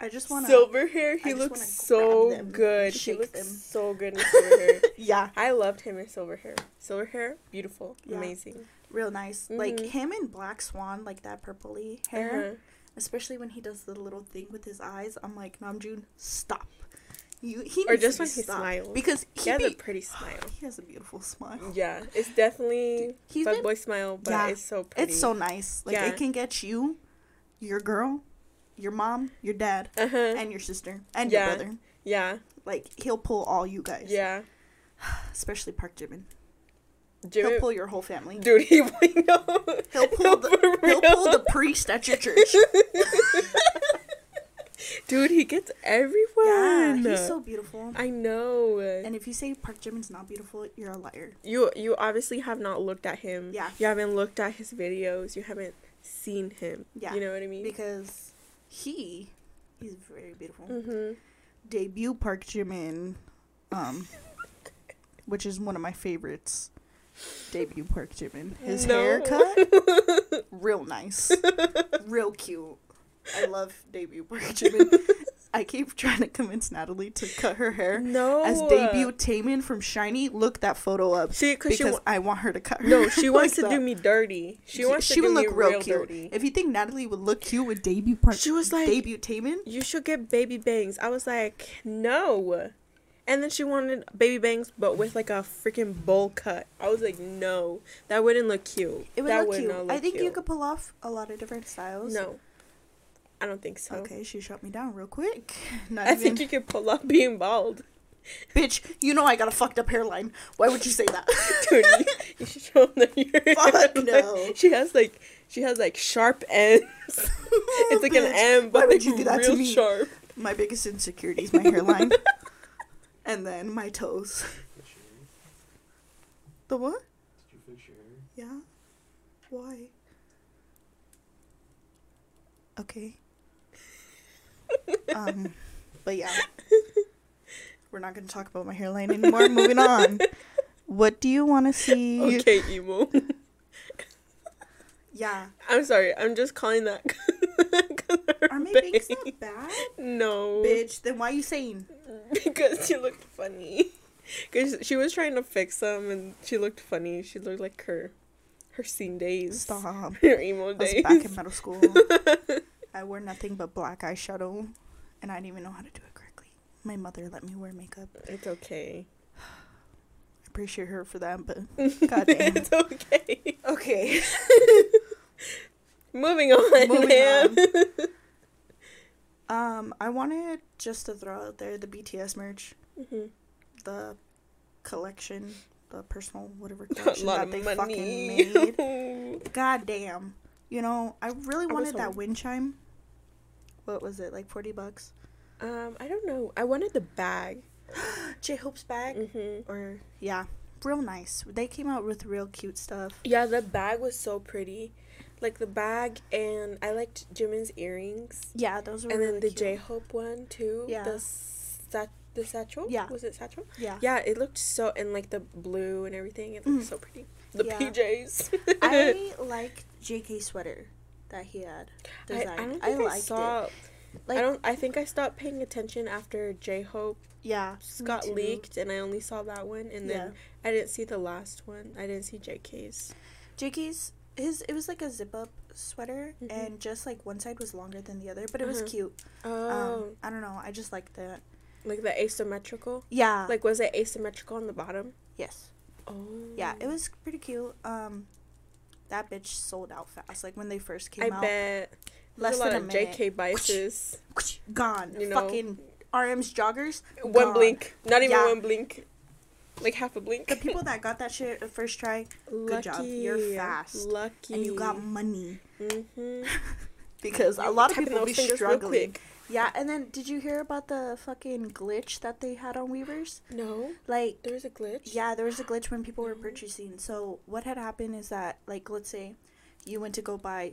I just want to. Silver hair. He looks so good. He looks them. so good in silver hair. Yeah, I loved him in silver hair. Silver hair, beautiful, Yeah. amazing. real nice. Like Mhm. him in Black Swan, like that purpley hair. Uh-huh. Especially when he does the little thing with his eyes. I'm like, Namjoon, stop. You he Or just when he stop. smiles. because He he, has a pretty smile. he has a beautiful smile. Yeah, it's definitely He's been- boy smile, but Yeah, it's so pretty. It's so nice. Like Yeah. it can get you, your girl, your mom, your dad, Uh huh. and your sister and Yeah. your brother. Yeah. Like he'll pull all you guys. Yeah. Especially Park Jimin. He'll pull your whole family. dude, he no. He'll pull the he'll pull the priest at your church. Dude, he gets everywhere. yeah, he's so beautiful. I know. And if you say Park Jimin's not beautiful, you're a liar. you you obviously have not looked at him. Yeah. You haven't looked at his videos. You haven't seen him. Yeah. You know what I mean? Because he he's very beautiful. Mhm. Debut Park Jimin, um, which is one of my favorites. Debut Park Jimin. His No. haircut, real nice, real cute. I love debut Park Jimin. I keep trying to convince Natalie to cut her hair No. as debut Taemin from SHINee. Look that photo up See, because wa- I want her to cut her. no, she like wants to that. do me dirty. She wants she to would look real real cute. dirty. If you think Natalie would look cute with debut Park, She was like, debut Taemin, you should get baby bangs. I was like, no. And then she wanted baby bangs, but with like a freaking bowl cut. I was like, no, that wouldn't look cute. it would that look cute. not I look think you could pull off a lot of different styles. No, I don't think so. Okay, she shut me down real quick. Not I even, think you could pull off being bald. bitch. You know I got a fucked up hairline. Why would you say that? Dude, you, you should show them your Fuck like, no. She has like she has like sharp ends. it's like an M, but Why would like you do that real to me? sharp. My biggest insecurity is my hairline, and then my toes. The what? Did you fix your hair? Yeah. Why? Okay. Um, but yeah. We're not gonna talk about my hairline anymore. Moving on. What do you want to see? Okay, emo. Yeah. I'm sorry. I'm just calling that. Are my bangs. bangs not bad? No, Bitch, then why are you saying? because she looked funny. Because she was trying to fix them, and she looked funny. She looked like her, her scene days, Stop. her emo days. back in middle school. I wore nothing but black eyeshadow, and I didn't even know how to do it correctly. My mother let me wear makeup. It's okay. I appreciate her for that, but goddamn. it's okay. okay. Moving on. Moving ma'am. Um, I wanted just to throw out there the BTS merch, Mhm. the collection, the personal whatever collection that they money. fucking made. God damn. You know, I really I wanted that hoping- wind chime. What was it, like 40 bucks? um, I don't know. I wanted the bag. J Hope's bag? Mm-hmm. Or, yeah, real nice. They came out with real cute stuff. Yeah, the bag was so pretty. Like the bag, and I liked Jimin's earrings. Yeah, those were really and really then the. J Hope one too. Yeah. The sat the satchel. Yeah. Was it satchel? Yeah. Yeah, it looked so and like the blue and everything. It looked Mm. so pretty. The Yeah. PJs. I like JK sweater that he had I, designed. I don't think I, liked saw. it. Like, I don't. I think I stopped paying attention after J Hope yeah, got leaked, and I only saw that one, and then Yeah. I didn't see the last one. I didn't see JK's. JK's his it was like a zip up sweater Mhm. and just like one side was longer than the other, but it was Uh-huh. cute. Oh, Um, I don't know. I just liked that. like the asymmetrical. Yeah. Like, was it asymmetrical on the bottom? yes. Oh, Yeah, it was pretty cute. Um, that bitch sold out fast. Like when they first came I out, bet. less There's a lot than a of minute. JK biases. gone. You know. Fucking RM's joggers. One gone. blink, not even Yeah. one blink, like half a blink. The people that got that shit at first try, Lucky. job. You're fast. Lucky. and you got money Mm-hmm. because a lot of people be struggling. Yeah, and then did you hear about the fucking glitch that they had on Weverse? No, Like there was a glitch. Yeah, there was a glitch when people were purchasing. So what had happened is that, like, let's say you went to go buy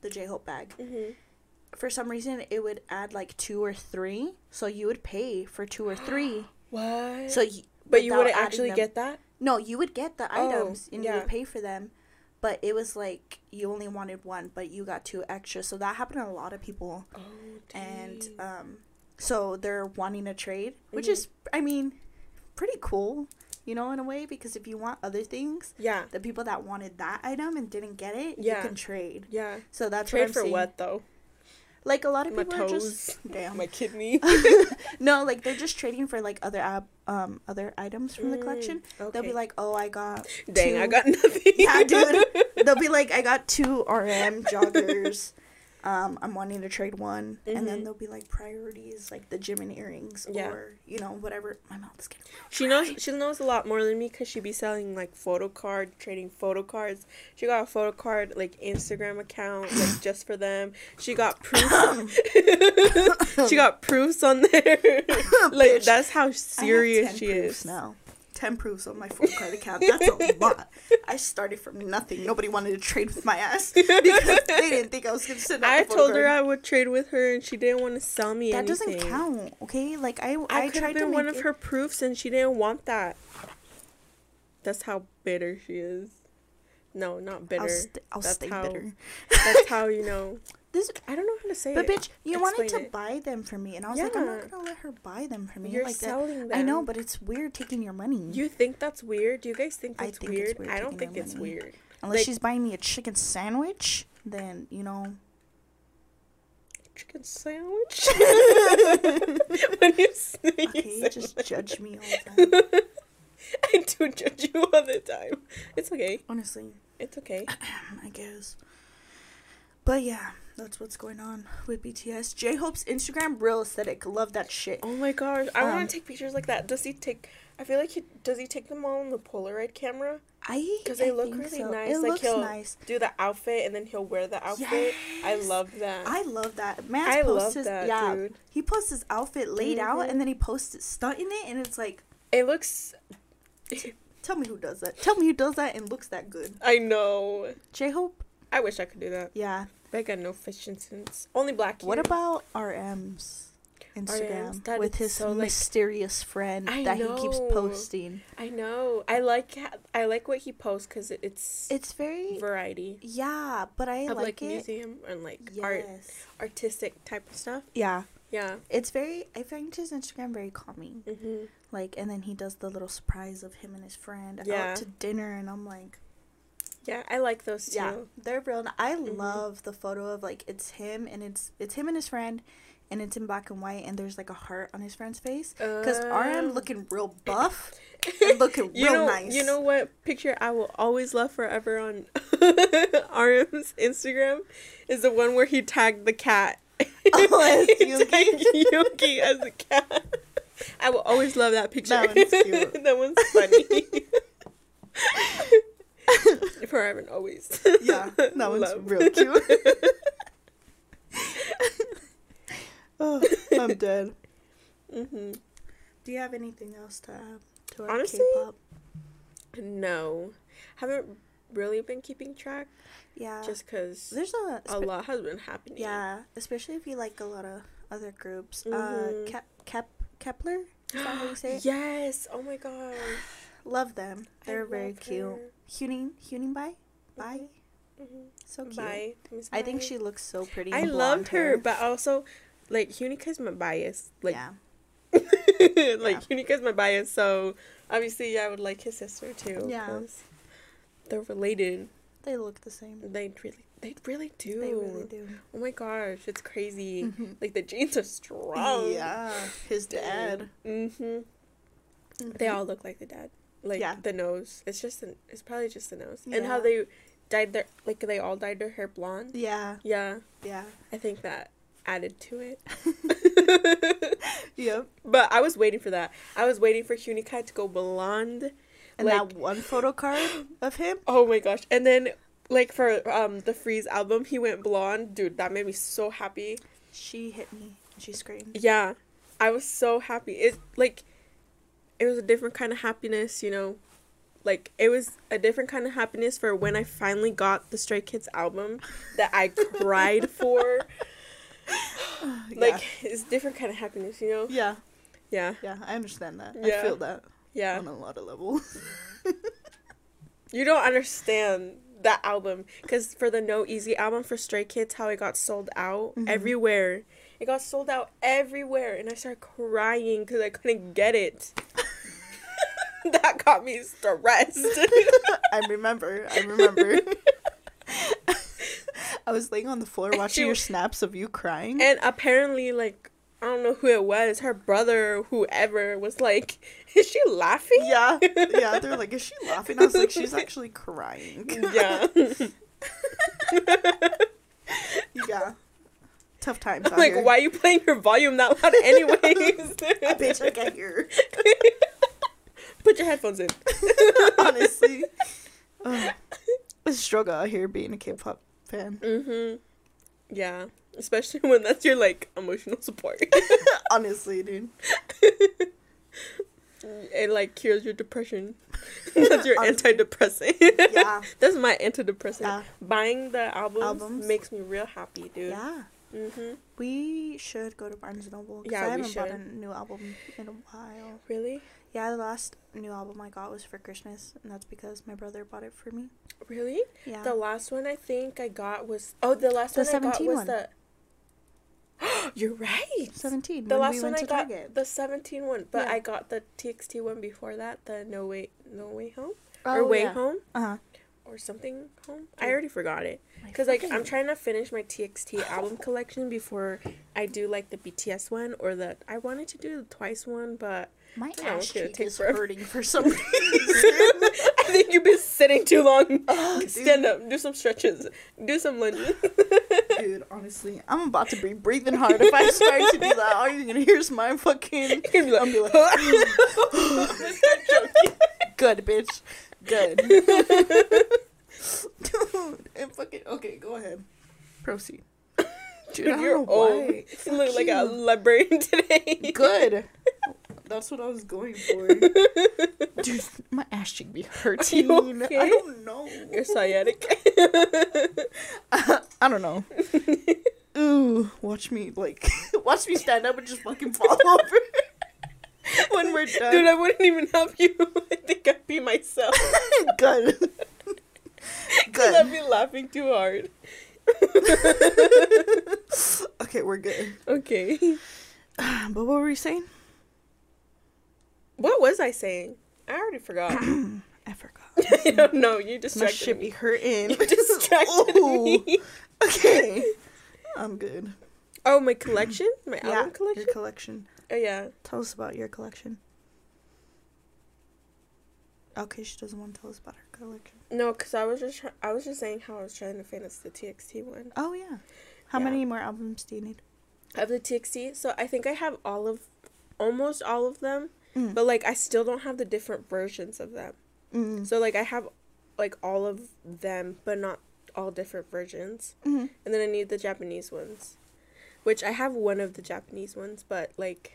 the J Hope bag, Mm-hmm. for some reason it would add like two or three, so you would pay for two or three. What? So, y- but you wouldn't actually them- get that? No, you would get the Oh, items and you yeah. would pay for them, but it was like you only wanted one, but you got two extra. So that happened to a lot of people, Oh, and um, so they're wanting to trade, which Mhm. is, I mean, pretty cool, you know, in a way, because if you want other things, yeah. the people that wanted that item and didn't get it, Yeah. you can trade. Yeah. So that's Trade what I'm for seeing. what though? Like a lot of My people are just damn. My kidney. no, like they're just trading for like other ab- um, other items from the Mm, collection. They'll be like, oh, I got Dang, I got nothing. Yeah, dude. They'll be like, I got two RM joggers. Um, I'm wanting to trade one, and then Mhm. there'll be like priorities, like the Jimin earrings, Yeah. or you know whatever. My mouth is getting. She knows she knows a lot more than me because she be selling like photo card, trading photo cards. She got a photo card like Instagram account like just for them. She got proof. she got proofs on there. like Bitch, that's how serious 10 she is. now. Ten proofs on my full card account. That's a lot. I started from nothing. Nobody wanted to trade with my ass because they didn't think I was gonna send out I told her. I would trade with her, and she didn't want to sell me that anything. doesn't count. Okay, like I, I, I, could have to been one of it- her proofs, and she didn't want that. That's how bitter she is. No, not bitter. I'll, st- I'll That's stay how- bitter. That's how you know. This I don't know how to say But it. But bitch, you wanted Explain to it. buy them for me, and I was like, I'm Yeah. not gonna let her buy them for me. You're like that. them. I know, but it's weird taking your money. you think that's weird? Do you guys think I that's think it's weird? weird I don't think it's money. weird. Unless like- she's buying me a chicken sandwich, then you know. Chicken sandwich. when you say Okay, you just judge me all the time. I do judge you all the time. It's okay. Honestly, It's okay. I guess. But yeah, that's what's going on with BTS. J Hope's Instagram, real aesthetic. Love that shit. Oh my gosh, I Um, want to take pictures like that. Does he take? I feel like he does. He take them all on the Polaroid camera. I 'Cause they I look really so. nice, It like looks he'll- nice. Do the outfit and then he'll wear the outfit. I love that. I love that. Man I posts love his, that, yeah, dude. He posts his outfit laid out Mhm. and then he posts it stunt in it and it's like It looks. tell me who does that. Tell me who does that and looks that good. I know. J Hope? I wish I could do that. Yeah. But I got no fashion since Only black. What here. about RM's Instagram that with his so, like- mysterious friend I that he keeps posting? I know. I like. I like what he posts because it's It's very variety yeah, but I of like, like, it. museum and like art, artistic type of stuff. Yeah. Yeah. It's very I find his Instagram very calming. hmm Like and then he does the little surprise of him and his friend Yeah. out to dinner and I'm like Yeah, I like those too. Yeah, they're real. I Mhm. love the photo of like it's him and it's it's him and his friend, and it's in black and white, and there's like a heart on his friend's face. Cause RM Um, looking real buff and looking you real know, nice. You know what picture I will always love forever on RM's Instagram is the one where he tagged the cat. Oh, as Yuki? Yuki as a cat. I will always love that picture. That one's cute. that one's funny. Forever and always. Yeah, that one's Love. real cute. oh, I'm dead. hmm Do you have anything else to add to our Honestly, K-pop? No, haven't really been keeping track Yeah, just because there's a a lot has been happening. Yeah, especially if you like a lot of other groups. Mhm. Uh, Kep Kep Kep1er. Is that how you say it? Yes. Oh my gosh. Love them. They're very cute. her. Huening, Huening Bai, Bai, Mhm. so cute. I think she looks so pretty. I loved her, hair. but also like Hueningkai's my bias. Like yeah, like Hueningkai's my bias, so obviously yeah, I would like his sister too. Yeah. They're related. they look the same. They really they really do. They really do. Oh my gosh, it's crazy. Mhm. Like the genes are strong. Yeah, his dad. Mm-hmm. They all look like the dad. Like Yeah. the nose. It's just an, it's probably just the nose. And how they dyed their like they all dyed their hair blonde. Yeah, Yeah. yeah. I think that added to it. Yep. but I was waiting for that. I was waiting for Hueningkai to go blonde. And Like- that one photo card of him. Oh my gosh. And then like for um the Freeze album, he went blonde. Dude, that made me so happy. She hit me. She screamed. Yeah. I was so happy. It like it was a different kind of happiness, you know. Like it was a different kind of happiness for when I finally got the Stray Kids album that I cried for. Like it's different kind of happiness, you know? yeah, Yeah. yeah, I understand that. Yeah. I feel that Yeah. on a lot of levels. You don't understand that album because for the NOEASY album for Stray Kids, how it got sold out Mhm. everywhere. It got sold out everywhere, and I started crying because I couldn't get it. that got me stressed. I remember. I remember. I was laying on the floor watching she- your snaps of you crying. and apparently, like, I don't know who it was, her brother, whoever, was like, Is she laughing? yeah, yeah. They're like, "Is she laughing?" I was like, "She's actually crying." Yeah. yeah. Tough times. out like, here. why are you playing your volume that loud, anyways? Bitch, I can't hear. Put your headphones in. Honestly, it's a struggle out here being a K-pop fan. Mm-hmm. Yeah. Especially when that's your like emotional support. Honestly, dude. it like cures your depression. that's your Honestly. antidepressant. Yeah. that's my antidepressant. Yeah. Buying the albums, Albums? makes me real happy, dude. Yeah. Mm-hmm. We should go to Barnes and Noble. Yeah, I haven't bought a new album in a while. Really? Yeah, the last new album I got was for Christmas, and that's because my brother bought it for me. Really? Yeah. The last one I think I got was oh the last The one I got 17 was one. the You're right. 17. The last we one I got Target. the 17 one, but Yeah. I got the TXT one before that, the No Way No Way Home Oh, or Way yeah. Home Uh-huh. Or something home. I already forgot it. Cause like I'm trying to finish my TXT album collection before I do like the BTS one or the I wanted to do the Twice one, but My know, ass cheek is forever. hurting for some reason. I think you've been sitting too long. Oh, dude. Stand up, do some stretches, do some lunges. Dude, honestly, I'm about to be breathing hard. If I start to do that, all you're gonna hear is my fucking. You're gonna be like, I'm be like. Good, bitch. Good. Dude, and fucking. Okay, go ahead. Proceed. Dude, I You're old. You look like a librarian today. Good. That's what I was going for. Dude, my ass should be hurting. okay? I don't know. You're sciatic. I don't know. Ooh, watch me like watch me stand up and just fucking fall over when we're done. Dude, I wouldn't even help you. I think I'd be myself. Good. Because I'd be laughing too hard. Okay, we're good. Okay. But what were you saying? What was I saying? I already forgot. I forgot. I don't know. You My distracted shit be hurting. You distracted Ooh. me. Okay. I'm good. Oh, my collection? My Yeah, album collection? your collection. Oh, yeah. Tell us about your collection. Okay, she doesn't want to tell us about her collection. No, because I was just try- I was just saying how I was trying to finish the TXT one. Oh yeah. How Yeah. many more albums do you need? Of the TXT, so I think I have all of, almost all of them, Mm. but like I still don't have the different versions of them. Mm. So like I have like all of them, but not all different versions. hmm And then I need the Japanese ones, which I have one of the Japanese ones, but like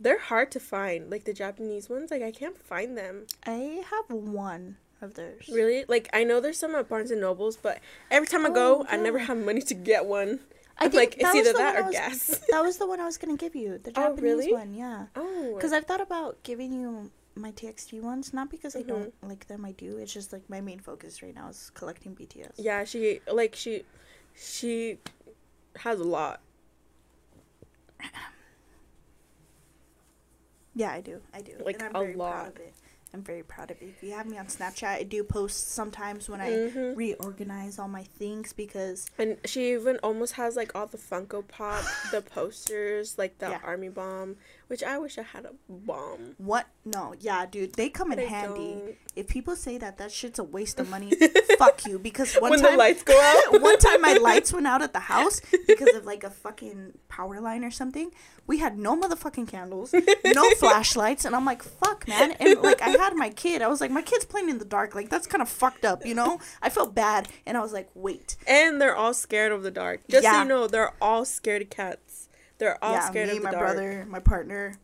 they're hard to find. Like the Japanese ones, like I can't find them. I have one of theirs. Really? Like I know there's some at Barnes and Nobles, but every time I go, Oh, I never have money to get one. I I'm like, it's either that or I was- gas. That was the one I was gonna give you, the Oh, Japanese really? one. Yeah, Oh, because I've thought about giving you my TXT ones, not because I Mhm. don't like them. I do. It's just like my main focus right now is collecting BTS. yeah, she like she she has a lot. Yeah, I do. I do. Like, and I'm a very proud lot. of it. I'm very proud of it. If you have me on Snapchat, I do post sometimes when I Mhm. reorganize all my things because And she even almost has like all the Funko Pop, the posters, like the Yeah. army bomb, which I wish I had a bomb. what? No, yeah, dude, they come in handy. don't. If people say that that shit's a waste of money, fuck you. Because one when time the lights go out. one time my lights went out at the house because of like a fucking power line or something. We had no motherfucking candles, no flashlights, and I'm like, fuck, man. And like, I had my kid. I was like, my kid's playing in the dark. Like, that's kind of fucked up, you know? I felt bad, and I was like, wait. And they're all scared of the dark. Just so you know, they're all scared of cats. They're all yeah, scared me, of the my dark. brother, my partner,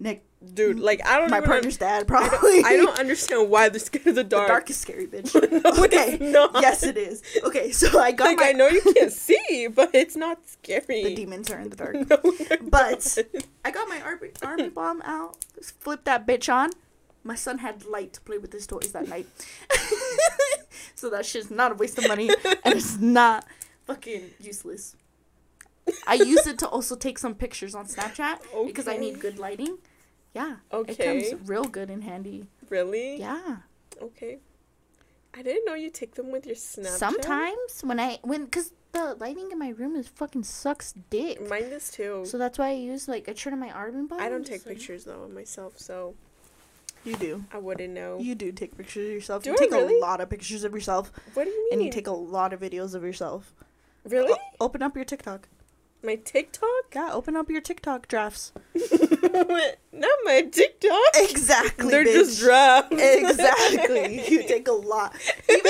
Nick. dude. Like I don't know. My partner's dad, I probably. don't, I don't understand why they're scared of the The dark. dark is scary, bitch. No, okay. Yes, it is. Okay, so I got like my. I know you can't see, but it's not scary. The demons are in the dark. No, But- not. I got my army, army bomb out. Flip that bitch on. My son had light to play with his toys that night. so that shit's not a waste of money and it's not fucking useless. I use it to also take some pictures on Snapchat because I need good lighting. Yeah. Okay. It comes real good and handy. Really? Yeah. Okay. I didn't know you take them with your Snapchat. Sometimes when I when cuz the lighting in my room is fucking sucks dick. Mine does too. So that's why I use like I turn on my army bomb. I don't take like- pictures though of myself, so You do. I wouldn't know. You do take pictures of yourself. Do you I take really? a lot of pictures of yourself, what do you mean? and you take a lot of videos of yourself. really? O- open up your TikTok. My TikTok? Yeah, open up your TikTok drafts. Not my TikTok. Exactly. They're bitch. just drafts. Exactly. you take a lot. Even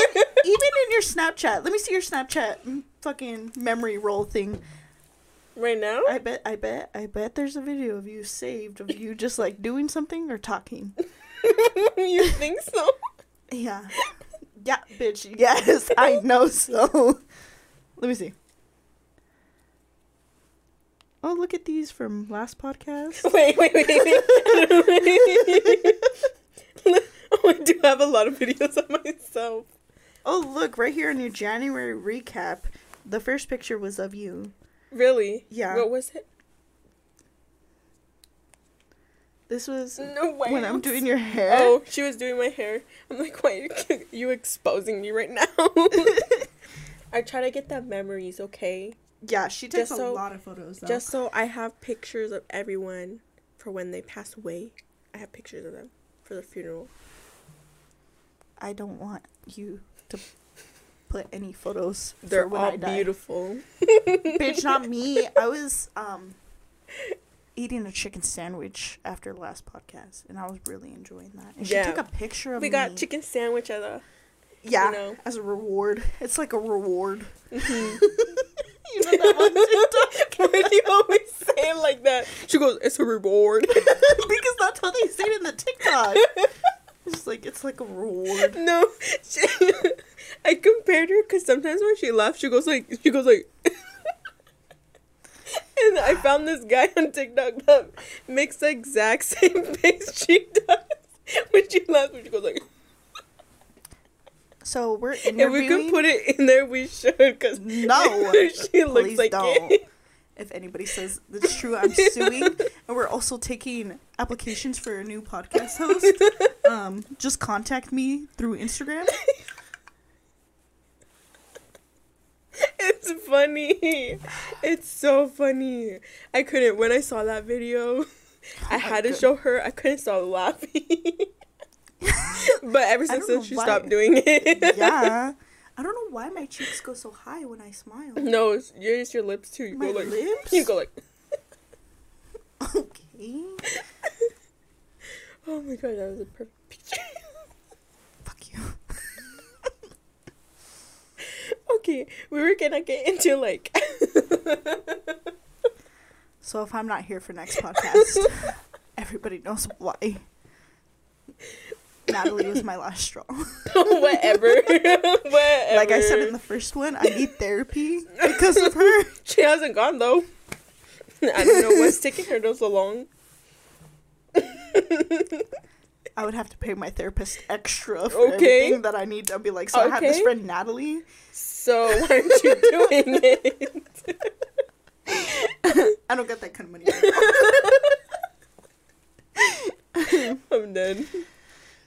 even in your Snapchat. Let me see your Snapchat fucking memory roll thing. right now? I bet I bet I bet there's a video of you saved of you just like doing something or talking. you think so? Yeah. Yeah, bitch. Yes, I know so. Let me see. Oh, look at these from last podcast. Wait, wait, wait, wait. oh, I do have a lot of videos of myself. Oh, look, right here in your January recap, the first picture was of you. Really? Yeah. What was it? This was No way. when I'm doing your hair. Oh, she was doing my hair. I'm like, why are you, you exposing me right now? I try to get the memories, okay? Yeah, she takes Just a so- lot of photos. Though. Just so I have pictures of everyone for when they pass away. I have pictures of them for the funeral. I don't want you to put any photos. They're for when all I die. beautiful. Bitch, not me. I was um eating a chicken sandwich after the last podcast, and I was really enjoying that. And Yeah. she took a picture of me. We me. got chicken sandwich as a. Yeah, you know. as a reward. It's like a reward. Mhm. You know that one TikTok? Why do you always say it like that? She goes, "It's a reward." because that's how they say it in the TikTok. It's like it's like a reward. no, she, I compared her because sometimes when she laughs, she goes like, she goes like. and I found this guy on TikTok that makes the exact same face she does when she laughs. When she goes like, So we're in there. if we interviewing. could put it in there, we should because No, she looks please like don't. it. If anybody says it's true, I'm suing. and we're also taking applications for a new podcast host. Um, just contact me through Instagram. It's funny. It's so funny. I couldn't when I saw that video. I had to show her. I couldn't stop laughing. but ever since then, she why. stopped doing it. yeah. I don't know why my cheeks go so high when I smile. No, it's yours. Your lips too. You My go like. lips? You go like. Okay. Oh my god, that was a perfect picture. Fuck you. okay, we were gonna get into like. So if I'm not here for next podcast, everybody knows why. Natalie was my last straw. whatever. whatever. Like I said in the first one, I need therapy because of her. She hasn't gone though. I don't know what's taking her so long. I would have to pay my therapist extra for Okay. everything that I need. I'd be like, so I have this friend Natalie. So why aren't you doing it? I don't get that kind of money. I'm dead.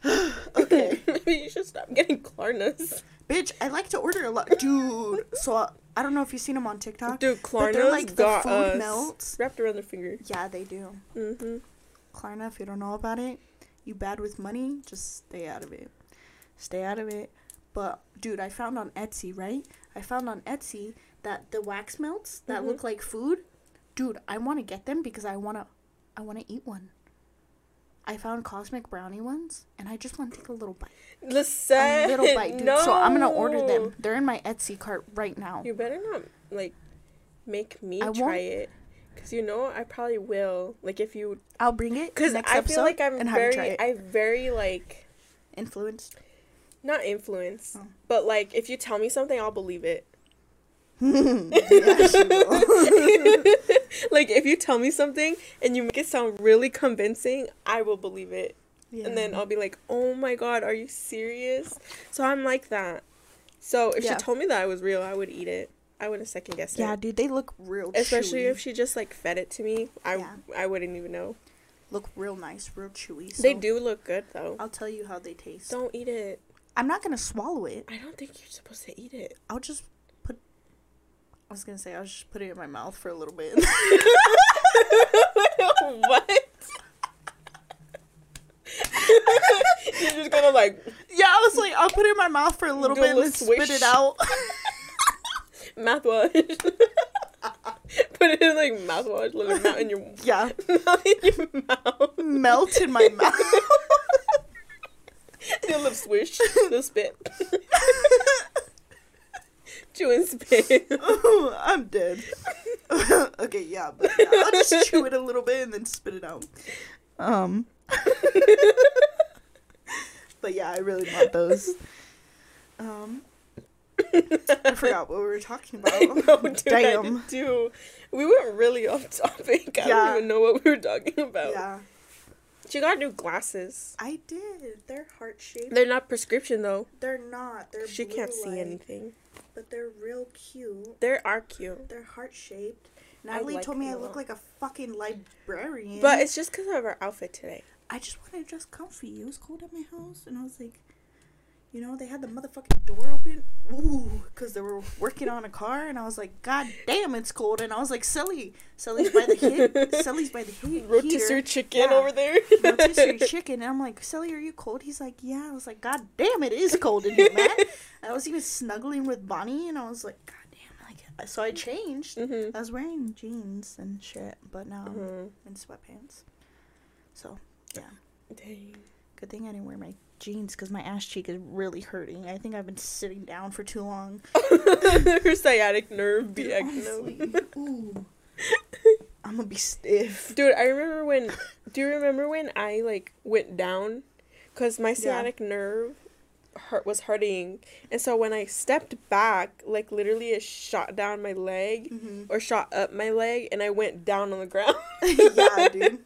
okay, Maybe you should stop getting Klarnas. bitch, I like to order a lot, dude. So uh, I don't know if you've seen them on TikTok. Dude, Klarna's they're like the food us melts. wrapped around their finger. Yeah, they do. Mm-hmm. Klarna, if you don't know about it, you bad with money, just stay out of it. Stay out of it. But dude, I found on Etsy, right? I found on Etsy that the wax melts that Mhm. look like food. Dude, I want to get them because I want to I want to eat one. I found cosmic brownie ones and I just want to take a little bite. Listen, A little bite, dude. No. So I'm going to order them. They're in my Etsy cart right now. You better not like make me I try it. Cause you know I probably will. Like if you, I'll bring it cause I feel like I'm and have you try very. I very like influenced. not influenced, Oh. but like if you tell me something, I'll believe it. Yeah, she will. like if you tell me something and you make it sound really convincing, I will believe it. Yeah. And then I'll be like, "Oh my god, are you serious?" So I'm like that. So if Yeah. she told me that I was real, I would eat it. I wouldn't second guess yeah, it. Yeah, dude, they look real. Especially chewy. if she just like fed it to me, I Yeah. I wouldn't even know. look real nice, real chewy. So they do look good though. I'll tell you how they taste. Don't eat it. I'm not gonna swallow it. I don't think you're supposed to eat it. I'll just was gonna say I was just putting it in my mouth for a little bit. what? you're just gonna like yeah, I was like, I'll put it in my mouth for a little Do a bit and little spit swish. it out. mouthwash. Put it in like mouthwash, let it melt in your yeah, melt in your mouth. melt in my mouth. A little swish, little spit. Chew and spit. Ooh, I'm dead. okay, yeah, but yeah, I'll just chew it a little bit and then spit it out. Um. but yeah, I really want those. Um. I forgot what we were talking about. I know, dude, I Damn. did too. We went really off topic. I Yeah. don't even know what we were talking about. Yeah, She got new glasses. I did. They're heart shaped. They're not prescription though. They're not. They're She can't see anything. but they're real cute. They are cute. They're heart shaped. Natalie like told me I look like a fucking librarian. But it's just because of her outfit today. I just wanted to dress comfy. It was cold at my house, and I was like, you know, they had the motherfucking door open. Ooh, because they were working on a car, and I was like, God damn, it's cold. And I was like, Silly, Silly's by the heat. Silly's by the heat. Rotisserie chicken Yeah. over there. rotisserie chicken. And I'm like, Silly, are you cold? He's like, Yeah. I was like, God damn, it is cold in here, man. I was even snuggling with Bonnie, and I was like, God damn, like, so I changed. mm-hmm. I was wearing jeans and shit, but now I'm Mhm. in sweatpants. So, yeah. Dang. Good thing I didn't wear my jeans because my ass cheek is really hurting. I think I've been sitting down for too long. her sciatic nerve be ooh. I'm gonna be stiff. Dude, I remember when. Do you remember when I like went down? Cause my Yeah. sciatic nerve hurt was hurting, and so when I stepped back, like literally it shot down my leg hmm or shot up my leg, and I went down on the ground. yeah, dude.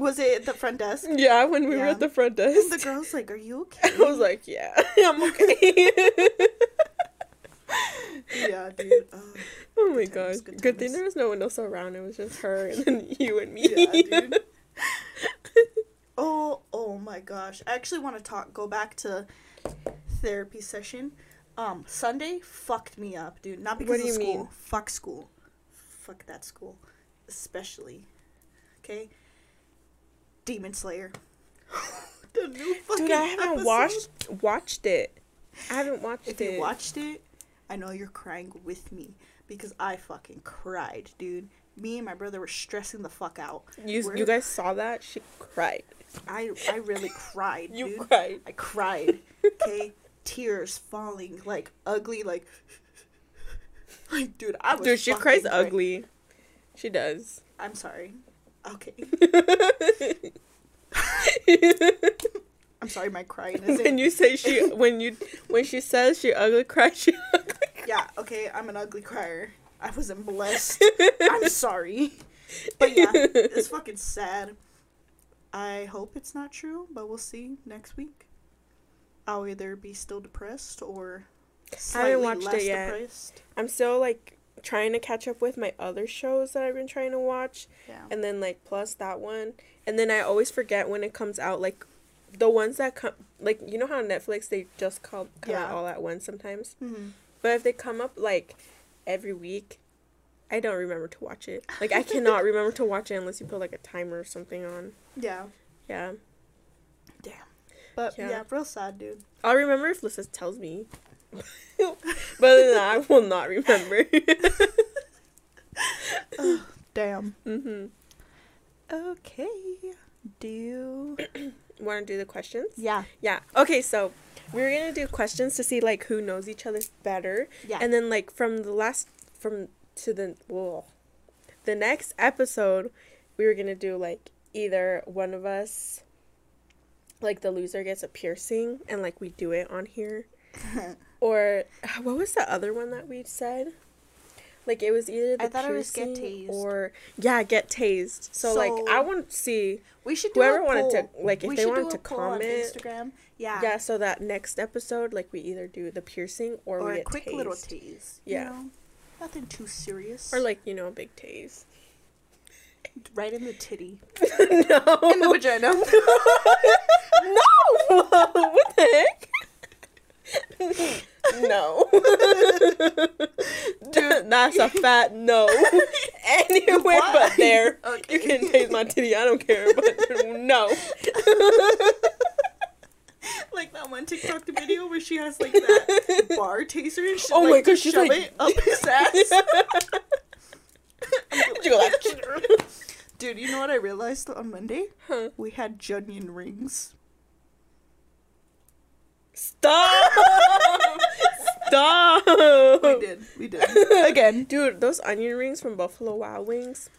Was it at the front desk? yeah, when we were at the front desk. the girl's like, "Are you okay?" I was like, yeah, I'm okay. "Yeah, dude." Oh, oh my god. Good, good thing there was no one else around. It was just her and then you and me. yeah, dude. oh, oh my gosh! I actually want to talk. Go back to therapy session. Um, Sunday fucked me up, dude. Not because what do you of school. mean? Fuck school. Fuck that school, especially. Okay. Demon Slayer. the new fucking Dude, I haven't episode. watched watched it. I haven't watched If it. you watched it, I know you're crying with me because I fucking cried, dude. Me and my brother were stressing the fuck out. you, We're- you guys saw that? She cried. I I really cried, You dude. cried. I cried. Okay, tears falling like ugly, like like dude. I was. Dude, she cries crying. ugly. She does. I'm sorry. Okay, I'm sorry. My crying when isn't. you say she when you when she says she ugly cries, she ugly Yeah. Okay, I'm an ugly crier. I wasn't blessed. I'm sorry. But yeah, it's fucking sad. I hope it's not true, but we'll see next week. I'll either be still depressed or slightly watched it yet. depressed. I'm still like trying to catch up with my other shows that I've been trying to watch Yeah. and then like plus that one and then I always forget when it comes out like the ones that come like you know how Netflix they just come, come out all at once sometimes hmm but if they come up like every week I don't remember to watch it like I cannot remember to watch it unless you put like a timer or something on Yeah. yeah Damn. But Yeah. yeah. real sad, dude. I'll remember if Lissa tells me but other that, I will not remember oh, Damn. mm-hmm. Okay. Do you? want to do the questions Yeah. Yeah. Okay, so we're gonna do questions to see like who knows each other better, Yeah. and then like from the last from to the well, the next episode, we were gonna do like either one of us, like the loser gets a piercing, and like we do it on here, or uh, what was the other one that we said? Like it was either the I thought it was get piercing tased. or yeah, get tased. So, like I want to see We should do whoever a wanted to like if we they wanted to a comment. Instagram. Yeah. Yeah, so that next episode, like we either do the piercing or, Or we a get quick tased. little tease. you Yeah. know? Nothing too serious. or like you know a big tase. right in the titty. no, In the vagina. no, what the heck? No, dude, that's a fat no. Anywhere Why? but there. Okay. You can taste my titty. I don't care, but no. like that one TikTok video where she has like that bar taser and she Oh my like, gosh, she's shove like- it up his ass. You go like, Dude, you know what I realized on Monday? Huh. We had Junion rings. Stop! Stop! We did. We did. Again. Dude, those onion rings from Buffalo Wild Wings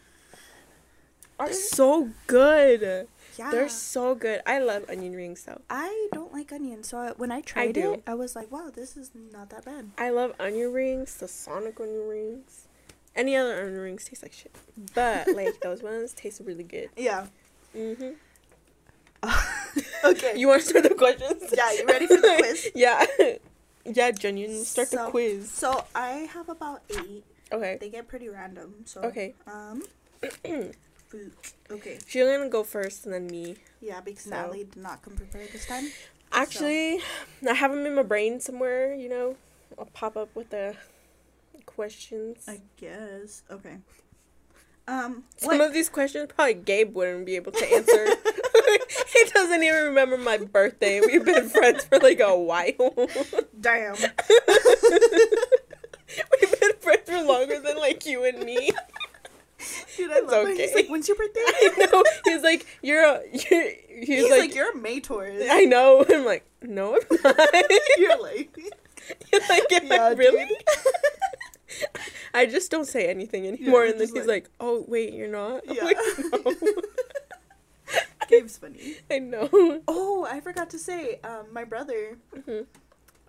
are so good. Yeah. They're so good. I love onion rings though. I don't like onions, so I, when I tried do. it, I was like, "Wow, this is not that bad." I love onion rings, the Sonic onion rings. Any other onion rings taste like shit. But like those ones taste really good. Yeah. Mhm. Okay. You want to start the questions? Yeah, you ready for the quiz? yeah. Yeah, Junior, start the quiz. So I have about eight. Okay. They get pretty random. So Okay. Um. Okay. She's gonna go first and then me. Yeah, because So- Natalie did not come prepared this time. Actually, I have them in my brain somewhere, you know. I'll pop up with the questions. I guess. Okay. Um. Some What? of these questions probably Gabe wouldn't be able to answer. he doesn't even remember my birthday. We've been friends for like a while. Damn. We've been friends for longer than like you and me. Dude, I love it. He's okay. like, "When's your birthday?" I know. He's like, you're a. You're, he's, He's like, like, "You're a May Taurus." I know. I'm like, no, I'm not. You're like, You're like, Yeah, really? I just don't say anything anymore. you're and then he's like- like, oh, wait, you're not? I'm Yeah. like, no. Gabe's funny. I know. Oh, I forgot to say, um, my brother, Mhm.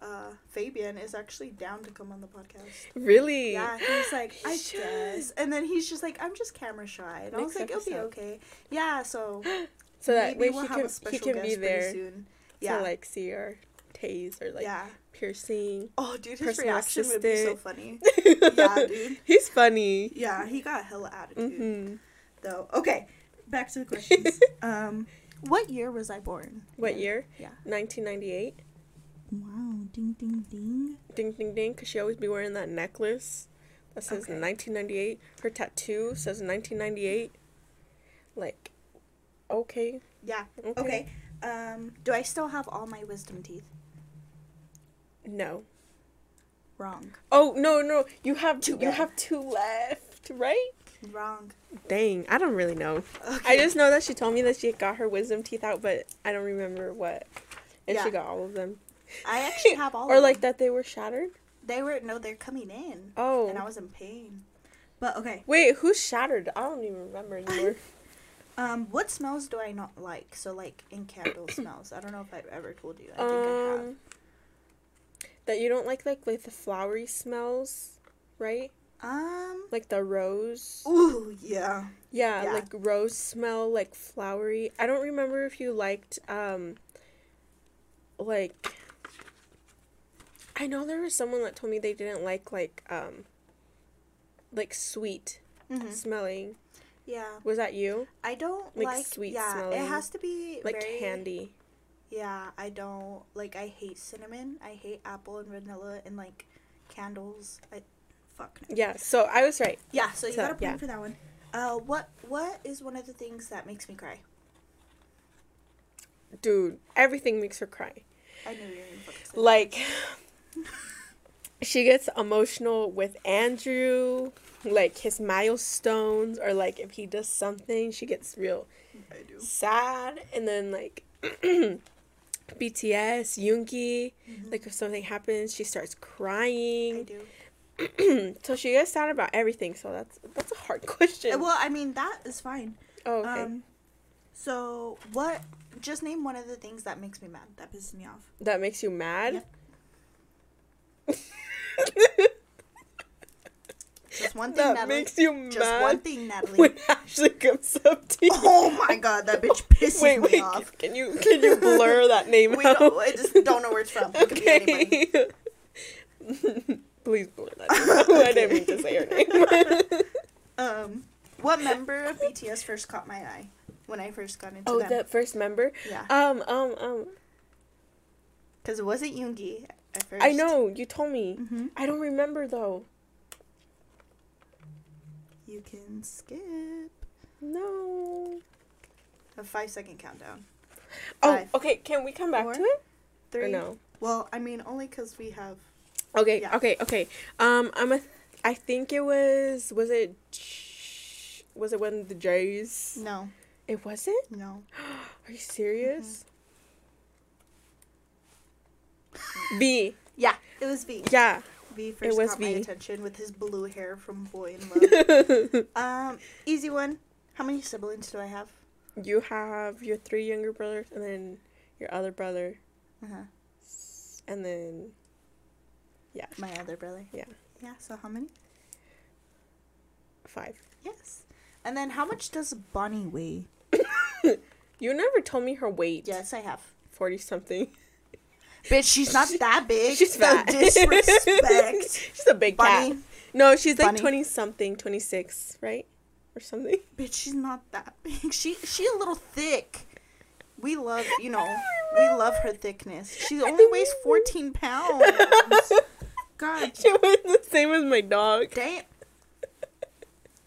uh, Fabian, is actually down to come on the podcast. Really? Yeah, he's like, I guess, and then he's just like, I'm just camera shy, and I was Next like, it'll be okay. Yeah, so So that maybe way we'll he have can a he special can guest be there soon. to Yeah, like see our tase or like yeah. piercing. Oh, dude, his reaction would be so funny. yeah, dude. He's funny. Yeah, he got hella attitude hmm though. Okay, back to the questions. um, what year was I born? What year? Yeah. 1998. Wow! Ding ding ding. Ding ding ding, cause she always be wearing that necklace that says Okay. 1998. Her tattoo says 1998. Like, okay, Yeah. okay. Okay. Um, do I still have all my wisdom teeth? No. Wrong. Oh no no, you have two. you have two left, right? Wrong. Dang, I don't really know. Okay. I just know that she told me that she got her wisdom teeth out, but I don't remember what. And Yeah. she got all of them. I actually have all. or like that they were shattered. They were no, they're coming in, Oh. and I was in pain. But okay. Wait, who's shattered? I don't even remember anymore. Um, what smells do I not like? So like in candle smells. I don't know if I've ever told you. I think I have. um, that you don't like like like the flowery smells, right? Um. Like the rose. Ooh, yeah. Yeah, Yeah. like rose smell, like flowery. I don't remember if you liked um like I know there was someone that told me they didn't like like um like sweet hmm smelling. Yeah. Was that you? I don't Like like sweet Yeah, smelling, it has to be Like very, candy. Yeah, I don't like. I hate cinnamon. I hate apple and vanilla and like candles. I fuck. no. Yeah, so I was right. Yeah, so you So, got a point yeah. for that one. Uh, what what is one of the things that makes me cry? Dude, everything makes her cry. I knew you were. Like she gets emotional with Andrew, like his milestones or like if he does something, she gets real I do. sad and then like BTS, Yoongi, Mhm. like if something happens, she starts crying. I do. so she gets sad about everything. So that's that's a hard question. Well, I mean that is fine. oh, okay. Um, so what? Just name one of the things that makes me mad. That pisses me off. that makes you mad. Just one thing, that Natalie. makes you mad. Just one thing, Natalie. when Ashley comes up to you. Oh my god, that bitch pisses wait, me off. Can you can you blur that name We out? don't. I just don't know where it's from. It could be anybody. Okay. Please blur that out. I didn't mean to say her name. Um, what member of BTS first caught my eye when I first got into oh, them? the first member. Yeah, Um, um, um. because it wasn't Yoongi at first. I know you told me. hmm I don't remember though. You can skip No. a five second countdown. Oh, Five, okay. Can we come back four, to it? Three. Or no? Well, I mean, only because we have. Okay, Yeah. okay, okay. Um, I'm a. I think it was. Was it? Was it when the Jays? No, It wasn't. no. Are you serious? B. Yeah, it was B. Yeah. V first was caught my attention with his blue hair from Boy in Love. um, easy one. How many siblings do I have? you have your three younger brothers, and then your other brother, Uh-huh. and then yeah, My other brother. Yeah. Yeah. So how many? five. Yes. And then how much does Bonnie weigh? You never told me her weight. Yes, I have. Forty something. Bitch, she's not that big. She's fat. disrespect. she's a big Bunny. cat. No, she's like twenty something, twenty six, right, or something. Bitch, she's not that big. She she a little thick. We love, you know, we love her thickness. She only weighs 14 pounds. God She was the same as my dog. damn.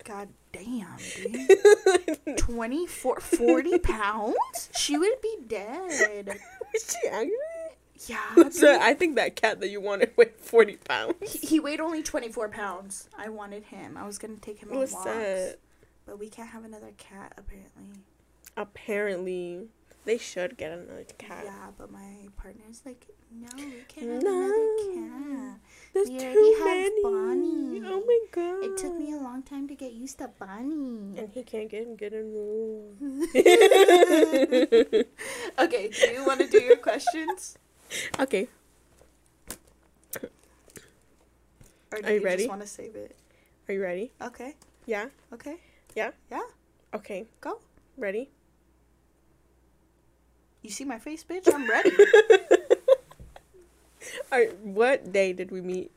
God damn, dude. 24, 40 pounds? She would be dead. Was she angry? Yeah. So. I think that cat that you wanted weighed forty pounds. He, he weighed only 24 pounds. I wanted him. I was going to take him on walks. that? But we can't have another cat, apparently. Apparently, they should get another cat. Yeah, but my partner's like, no, we can't have No. another cat. There's We too already have many. Bonnie. Oh my god! It took me a long time to get used to Bonnie. And he can't get him good in rules. okay, do you want to do your questions? okay, Or do Are you you ready? just want to save it? are you ready? Okay, Yeah. okay. Yeah? Yeah, Okay. go. Ready? You see my face, bitch? I'm ready. Alright. What day did we meet?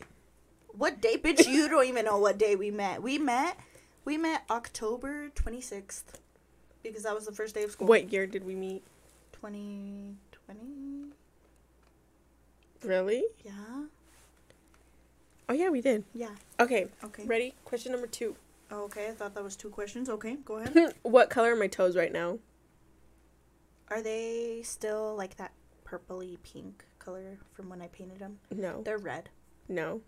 what day, bitch? You don't even know what day we met. We met, we met October 26th. Because that was the first day of school. What year did we meet? 2020? Really? Yeah. Oh yeah, we did. Yeah. Okay. Okay. Ready? Question number two. Okay, I thought that was two questions. Okay, go ahead. what color are my toes right now? Are they still like that purpley pink color from when I painted them? No. They're red. No.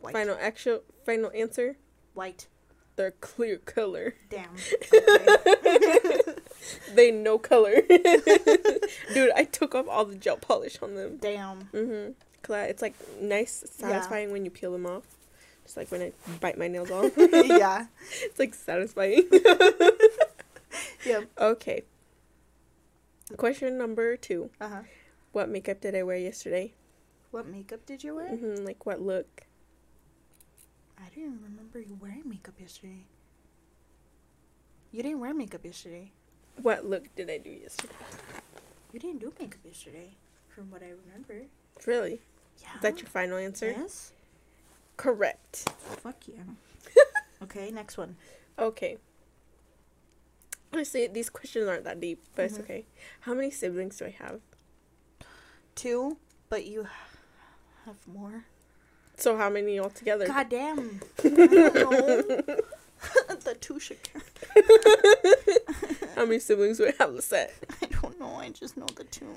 White. Final actual final answer. White. They're clear color. Damn. Okay. They no color. Dude, I took off all the gel polish on them. Damn. Mhm. It's like nice, satisfying when you peel them off. Just like when I bite my nails off. yeah. it's like satisfying. Yep. okay. Question number two. Uh huh. What makeup did I wear yesterday? What makeup did you wear? hmm Like what look? I didn't even remember you wearing makeup yesterday. You didn't wear makeup yesterday. What look did I do yesterday? You didn't do makeup yesterday, from what I remember. Really? Yeah. Is that your final answer? Yes. Correct. Fuck yeah. okay, next one. Okay. Honestly, these questions aren't that deep, but Mhm. it's okay. How many siblings do I have? Two, but you have more. So how many altogether? God damn. I don't know. the two should count. How many siblings do I have, Lisette? I don't know. I just know the two.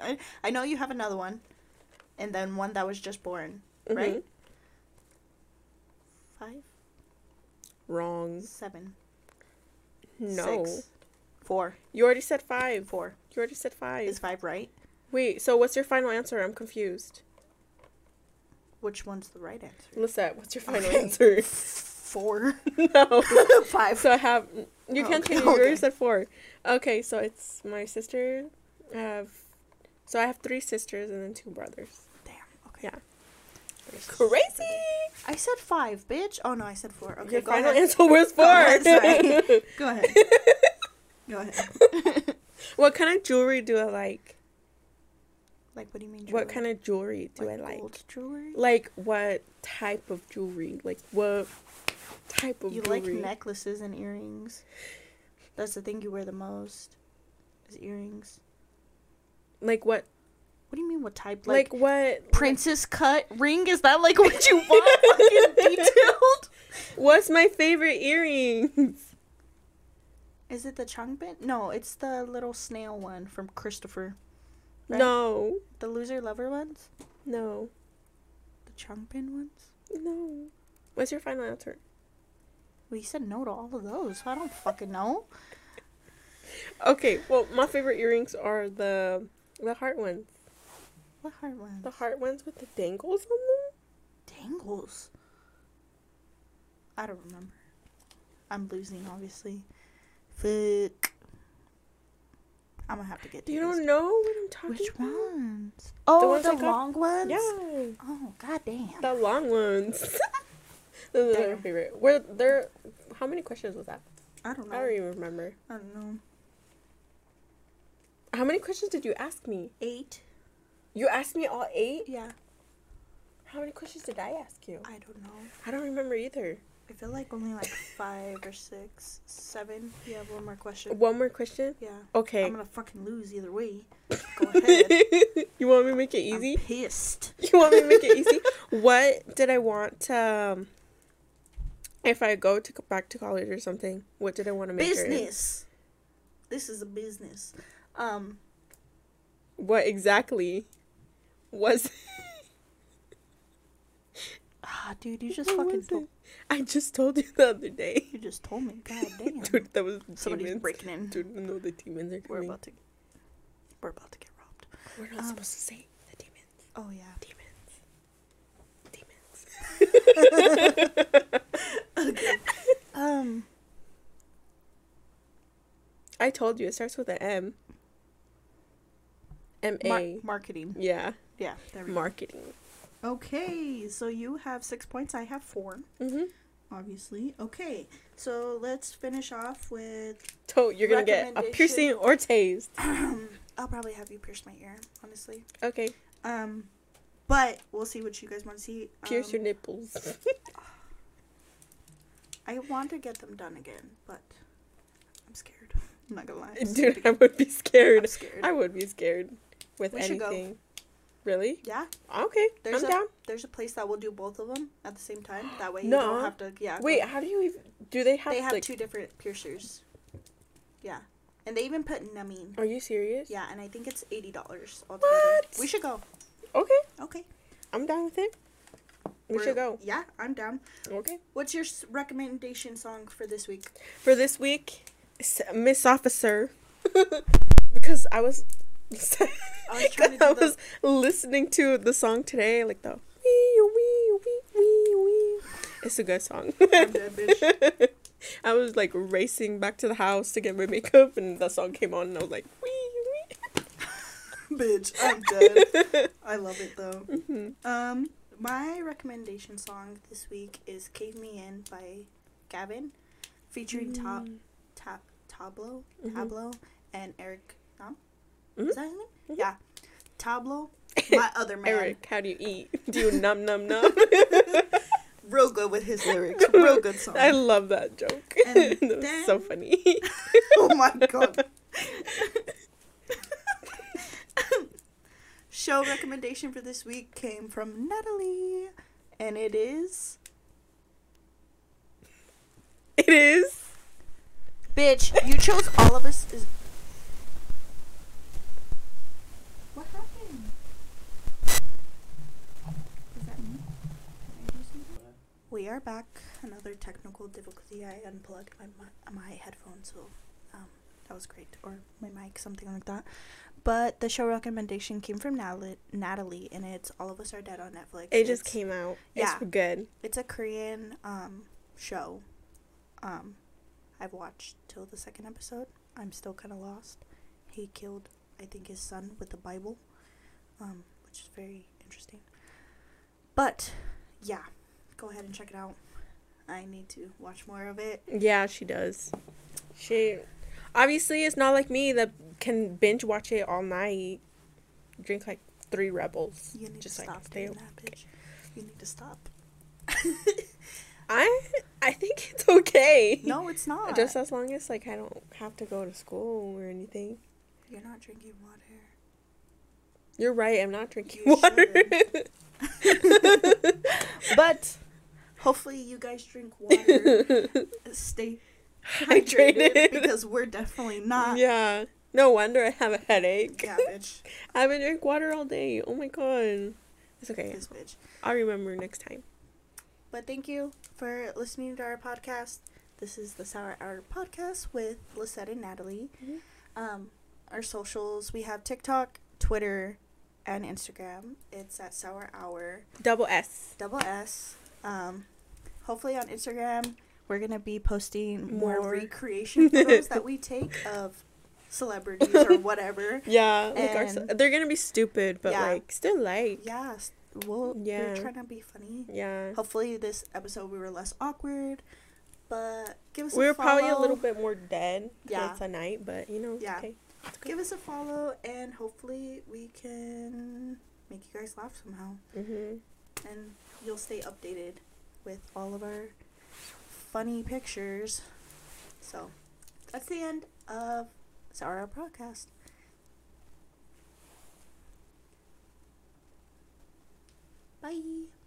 I, I know you have another one. And then one that was just born. Right? Mhm. Five? Wrong. Seven. No. Six. Four. You already said five. Four. You already said five. Is five right? Wait, so what's your final answer? I'm confused. which one's the right answer? Lisette, what's your final Okay. answer? Four. no. Five. So I have. You can't oh, Okay, change. You already said four. Okay, so it's my sister. I have. So I have three sisters and then two brothers. Damn. Okay. Yeah. Crazy. I said five, bitch. Oh no, I said four. Okay, Your go final ahead. answer was oh, four. Go ahead, sorry. Go ahead. go ahead. what kind of jewelry do I like? Like, what do you mean? Jewelry? What kind of jewelry do like I like? Gold jewelry. Like what type of jewelry? Like what type of you jewelry? like necklaces and earrings. That's the thing you wear the most. Is earrings. like what? What do you mean? What type? Like, Like, what? princess cut ring? Is that like what you want? Fucking detailed. What's my favorite earrings? Is it the Changbin? No, it's the little snail one from Christopher. Right? No, The loser lover ones. no, The Changbin ones. no. What's your final answer? Well, you said no to all of those. I don't fucking know. Okay, well, my favorite earrings are the the heart ones. What heart ones? The heart ones with the dangles on them. Dangles. I don't remember. I'm losing, obviously. Fuck. I'm gonna have to get. To You don't know what I'm talking Which about? ones? Oh, the, ones got- long ones. Yeah, Oh, goddamn. the long ones. Those are my favorite. Were there? How many questions was that? I don't know. I don't even remember. I don't know. How many questions did you ask me? Eight. You asked me all eight. Yeah. How many questions did I ask you? I don't know. I don't remember either. I feel like only like five or six, seven. You have one more question. One more question. Yeah. Okay. I'm gonna fucking lose either way. Go ahead. you want me to make it easy? I'm pissed. You want me to make it easy? what did I want to, um, if I go to back to college or something? What did I want to make business. This is a business. Um, What exactly was? ah, dude, you just what fucking told. I just told you the other day, You just told me. God damn. dude. That was Somebody's demons. breaking in. Dude, no, the demons are coming. We're about to. We're about to get robbed. We're not um, supposed to say the demons. Oh yeah. Demons. Demons. Um. I told you it starts with an M. M A. Mar- marketing. yeah, Yeah. There we go. marketing. Okay, so you have six points. I have four. Mm-hmm. Obviously. Okay, so let's finish off with. So you're gonna get a piercing or tased. I'll probably have you pierce my ear, honestly. Okay, Um, but we'll see what you guys want to see. pierce Um, your nipples. I want to get them done again, but I'm scared. I'm not gonna lie. I'm Dude, I would be scared. I'm scared. I would be scared with We go. anything. Really? yeah, Okay, there's I'm a down. there's a place that will do both of them at the same time. That way you Nuh-uh. don't have to. Yeah. Wait, how do you even? Do they have? they have like, two different piercers. Yeah, and they even put numbing. Are you serious? Yeah, and I think it's eighty dollars altogether. What? We should go. Okay, Okay. I'm down with it. We We're- should go. Yeah, I'm down. Okay. What's your recommendation song for this week? For this week, Miss Officer, because I was. I was to I was listening to the song today, like the wee wee wee wee wee. It's a good song. I'm dead. I was like racing back to the house to get my makeup, and that song came on, and I was like, wee wee. bitch, I'm dead. I love it though. Mhm. Um, my recommendation song this week is "Cave Me In" by Gavin, featuring Top Mm. Tap Tablo, Mhm. And Eric. Nam? Mhm. Is that his name? Mhm. Yeah, Tablo. My other man, Eric, how do you eat? Do you num num num? real good with his lyrics. Real good song. I love that joke. And it was so funny. oh my god. Show recommendation for this week came from Natalie, and it is It is. bitch. You chose all of us. Is what happened? Is that me? Did I do something? We are back. Another technical difficulty. I unplugged my mi- my headphones, so um, that was great, or my mic, something like that. But the show recommendation came from Natalie, Natalie, and it's All of Us Are Dead on Netflix. It just came out. yeah. It's good. It's a Korean um, show. Um, I've watched till the second episode. I'm still kind of lost. He killed, I think, his son with the Bible, um, which is very interesting. But yeah, go ahead and check it out. I need to watch more of it. Yeah, she does. She obviously it's not like me that can binge watch it all night. Drink like three rebels. You need Just to like stop stay doing that, bitch. You need to stop. I I think it's okay. No, it's not. Just as long as like I don't have to go to school or anything. You're not drinking water. You're right, I'm not drinking You water. But hopefully you guys drink water. Stay hydrated Hydrated. because we're definitely not. yeah. No wonder I have a headache. Yeah, bitch. I haven't drank water all day. Oh my god. It's okay. This bitch. I'll remember next time. But thank you for listening to our podcast. This is the Sour Hour podcast with Lisette and Natalie. Mhm. Um, our socials we have TikTok, Twitter, and Instagram. It's at Sour Hour Double S. double S. Um, hopefully on Instagram we're gonna be posting more, More. recreation photos that we take of celebrities or whatever. Yeah, like our, they're gonna be stupid, but Yeah. like still like. Yeah, we'll, Yeah. we're trying to be funny. Yeah. Hopefully this episode we were less awkward, but give us We were probably a little bit more dead. Yeah. It's a night, but you know, Yeah. okay. Give us a follow, and hopefully we can make you guys laugh somehow, Mm-hmm. and you'll stay updated with all of our funny pictures. So that's the end of Sour Hour Podcast. Bye.